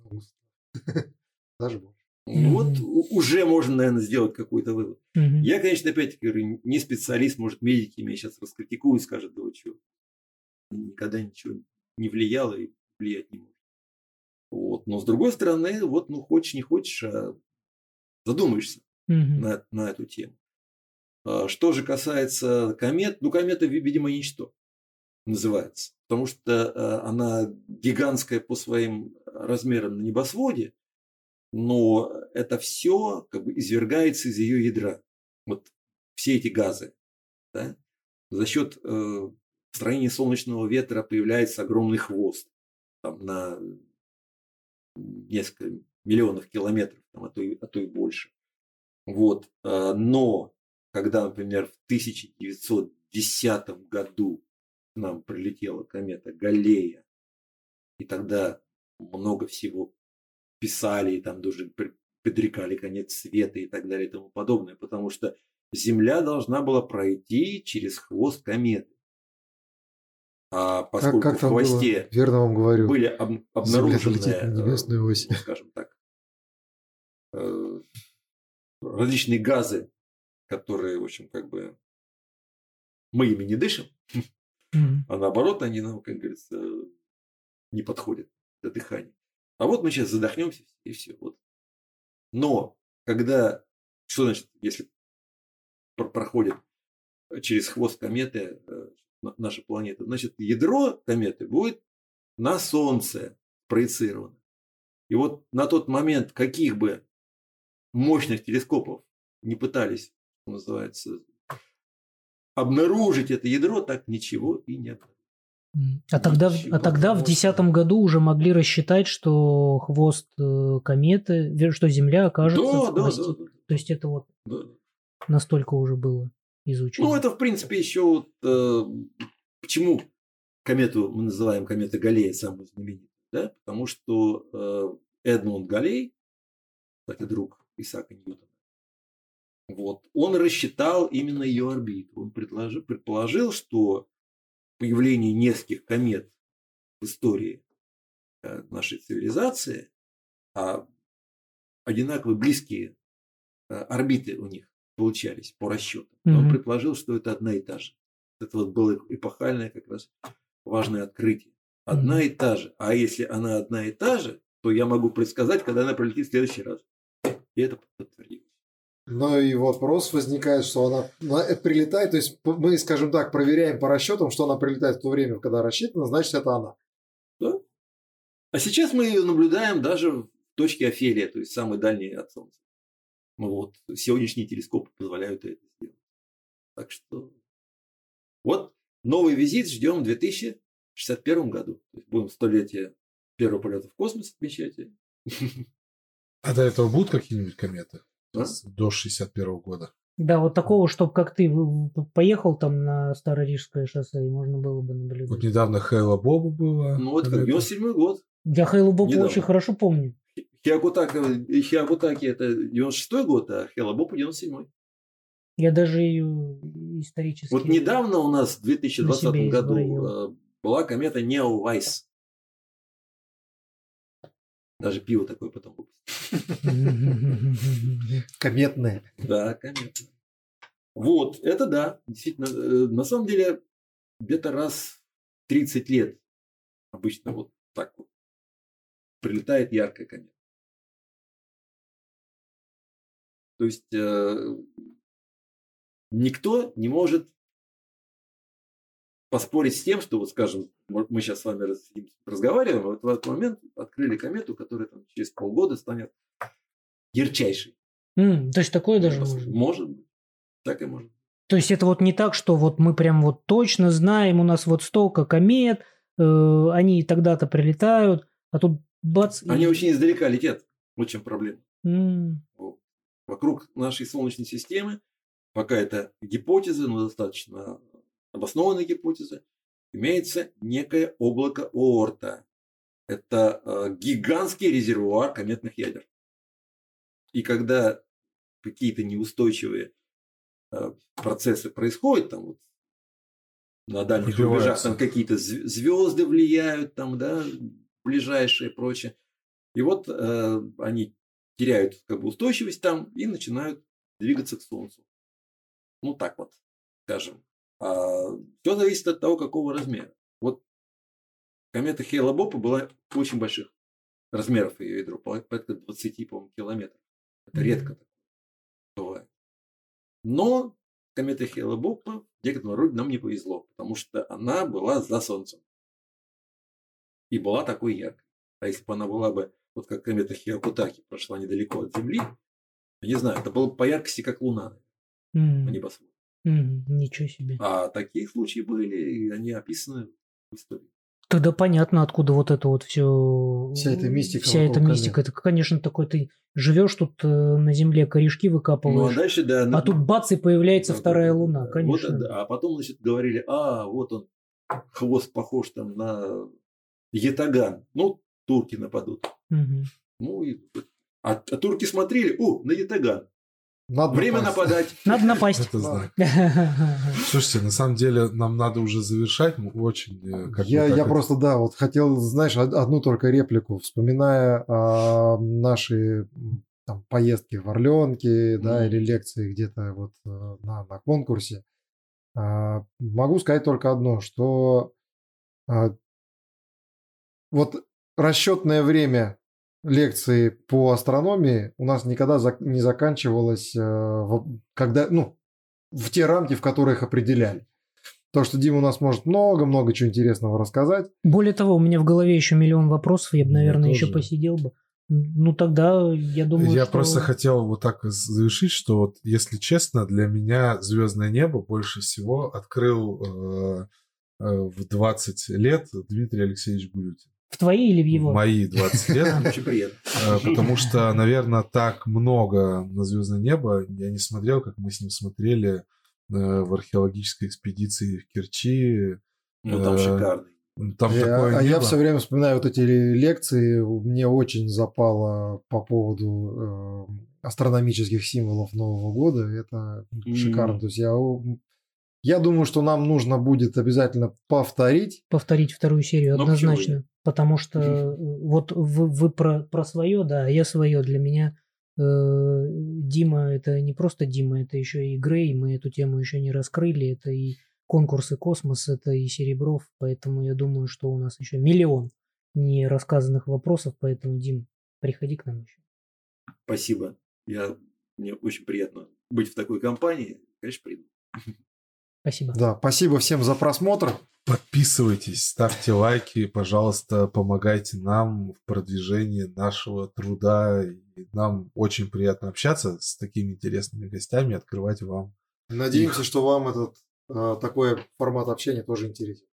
(laughs) даже больше. Мгм. Вот уже можно, наверное, сделать какой-то вывод. Я, конечно, опять-таки говорю, не специалист, может, медики меня сейчас раскритикуют, скажут, да вы что, никогда ничего не влияло и влиять не может. Вот. Но с другой стороны, вот, ну, хочешь, не хочешь, а задумаешься на, на эту тему. А Что же касается комет, ну, комета, ви- видимо, ничто называется. Потому что а, она гигантская по своим размерам на небосводе, но это все как бы извергается из ее ядра. Вот все эти газы. Да? За счет э, строения солнечного ветра появляется огромный хвост там, на несколько миллионов километров, там, а, то и, а то и больше. Вот. а, Но когда, например, в 1910 году к нам прилетела комета Галлея, и тогда много всего писали, и там даже пр- предрекали конец света и так далее и тому подобное, потому что Земля должна была пройти через хвост кометы. А Как, поскольку как в там хвосте было? Верно вам говорю. были об- обнаружены, небесную э, ось. ну, скажем так, э, различные газы, которые, в общем, как бы мы ими не дышим, (laughs) Мгм. а наоборот, они нам, как говорится, не подходят для дыхания. А вот мы сейчас задохнемся и все. Вот. Но когда, что значит, если пр- проходит через хвост кометы э, на- наша планета, значит, ядро кометы будет на Солнце проецировано. И вот на тот момент, каких бы мощных телескопов не пытались, называется, обнаружить это ядро, так ничего и не обнаружили. М. А тогда, в- Ничего а тогда в хорошего. 2010 году уже могли рассчитать, что хвост э, кометы, что Земля окажется Да, в да, да, да, То есть это вот да. настолько уже было изучено. Ну, это, в принципе, еще вот, э, почему комету мы называем комета Галлея самую знаменитую, да? Потому что э, Эдмунд Галлей, кстати, друг Исаака Ньютона, вот, он рассчитал именно ее орбиту. Он предложил, предположил, что появление нескольких комет в истории э, нашей цивилизации, а одинаково близкие э, орбиты у них получались по расчетам. Mm-hmm. Он предположил, что это одна и та же. Это вот было эпохальное как раз важное открытие. Одна mm-hmm. и та же. А если она одна и та же, то я могу предсказать, когда она пролетит в следующий раз. И это подтвердилось. Но и вопрос возникает, что она, она прилетает, то есть мы, скажем так, проверяем по расчетам, что она прилетает в то время, когда рассчитано, значит, это она. Да. А сейчас мы ее наблюдаем даже в точке Офелия, то есть самой дальней от Солнца. Ну вот, сегодняшние телескопы позволяют это сделать. Так что вот новый визит ждем в 2061 году. То есть будем столетие первого полета в космос отмечать. А до этого будут какие-нибудь кометы? А? До 61 года. Да, вот такого, чтобы как ты поехал там на Старорижское шоссе, и можно было бы наблюдать. Вот недавно Хейла Боба было. Ну, вот 97 год. Я Хейла Боба очень хорошо помню. Хиакутаки, Хиакутаки это 96 год, а Хейла Боба 97 Я даже ее исторически... Вот недавно у нас в 2020 году э, была комета Нео Вайс. Даже пиво такое потом (laughs) Кометное. Да, кометное. Вот, это да, действительно. Э, на самом деле, где-то раз 30 лет обычно вот так вот прилетает яркая комета. То есть э, никто не может поспорить с тем, что, вот скажем, мы сейчас с вами разговариваем, а вот в этот момент открыли комету, которая там через полгода станет ярчайшей. Mm, то есть такое даже может? Может быть. Так и может. То есть это вот не так, что вот мы прям вот точно знаем, у нас вот столько комет, э, они тогда-то прилетают, а тут бац. Они и... очень издалека летят. Вот чем проблема. Mm. Вот. Вокруг нашей Солнечной системы, пока это гипотеза, но достаточно обоснованной гипотезы, имеется некое облако Оорта. Это э, гигантский резервуар кометных ядер. И когда какие-то неустойчивые э, процессы происходят, там вот на дальних рубежах там какие-то звезды влияют, там, да, ближайшие и прочее. И вот э, они теряют как бы устойчивость там и начинают двигаться к Солнцу. Ну так вот, скажем. А, все зависит от того, какого размера. Вот комета Хейла Бопа была очень больших размеров ее ядро, порядка 20, по километров. Это редко бывает. Но комета Хейла Бопа в некотором роде нам не повезло, потому что она была за Солнцем. И была такой яркой. А если бы она была бы, вот как комета Хиакутаки, прошла недалеко от Земли, я не знаю, это было бы по яркости, как Луна mm. на небосводе. Mm, ничего себе. А такие случаи были, и они описаны в истории. Тогда понятно, откуда вот это вот все... Вся эта мистика. Вся эта мистика. Это, конечно, такой ты живешь тут э, на земле, корешки выкапываешь. Ну, а дальше, да. А тут бац, и появляется да, вторая да, луна, конечно. Вот, а потом, значит, говорили, а, вот он, хвост похож там на ятаган. Ну, турки нападут. Угу. Ну, и... А, а турки смотрели, о, на ятаган. Надо Время напасть. нападать. Надо напасть. Это знак. (laughs) Слушайте, на самом деле нам надо уже завершать. Очень. Э, как я я просто, да, вот хотел, знаешь, одну только реплику, вспоминая а, наши там, поездки в Орленке, mm. да, или лекции где-то вот э, на, на конкурсе. А, могу сказать только одно, что а, вот расчетное время лекции по астрономии у нас никогда не заканчивалось, э, когда, ну, в те рамки, в которых определяли. То, что Дима у нас может много-много чего интересного рассказать. Более того, у меня в голове еще миллион вопросов, я бы, наверное, еще посидел бы. Ну, тогда я думаю, Я что... просто хотел вот так завершить, что вот, если честно, для меня «Звездное небо» больше всего открыл э, э, в 20 лет Дмитрий Алексеевич Гулютин. В твои или в его? В мои 20 лет. (laughs) Очень приятно. Э, потому что, наверное, так много на звездное небо я не смотрел, как мы с ним смотрели э, в археологической экспедиции в Керчи. Ну, там э, шикарный. Там я, такое а небо. я все время вспоминаю вот эти лекции. Мне очень запало по поводу э, астрономических символов Нового года. Это mm. шикарно. То есть я Я думаю, что нам нужно будет обязательно повторить. Повторить вторую серию Ну, однозначно. Потому что э, вот вы, вы про, про свое, да, а я свое. Для меня э, Дима это не просто Дима, это еще и Грей. Мы эту тему еще не раскрыли. Это и конкурсы Космос, это и Серебров. Поэтому я думаю, что у нас еще миллион не рассказанных вопросов. Поэтому, Дим, приходи к нам еще. Спасибо. Я, мне очень приятно быть в такой компании. Конечно, приду. (laughs) Спасибо. Да, спасибо всем за просмотр. Подписывайтесь, ставьте лайки, пожалуйста, помогайте нам в продвижении нашего труда. И нам очень приятно общаться с такими интересными гостями, открывать вам. Надеемся, что вам этот э, такой формат общения тоже интересен.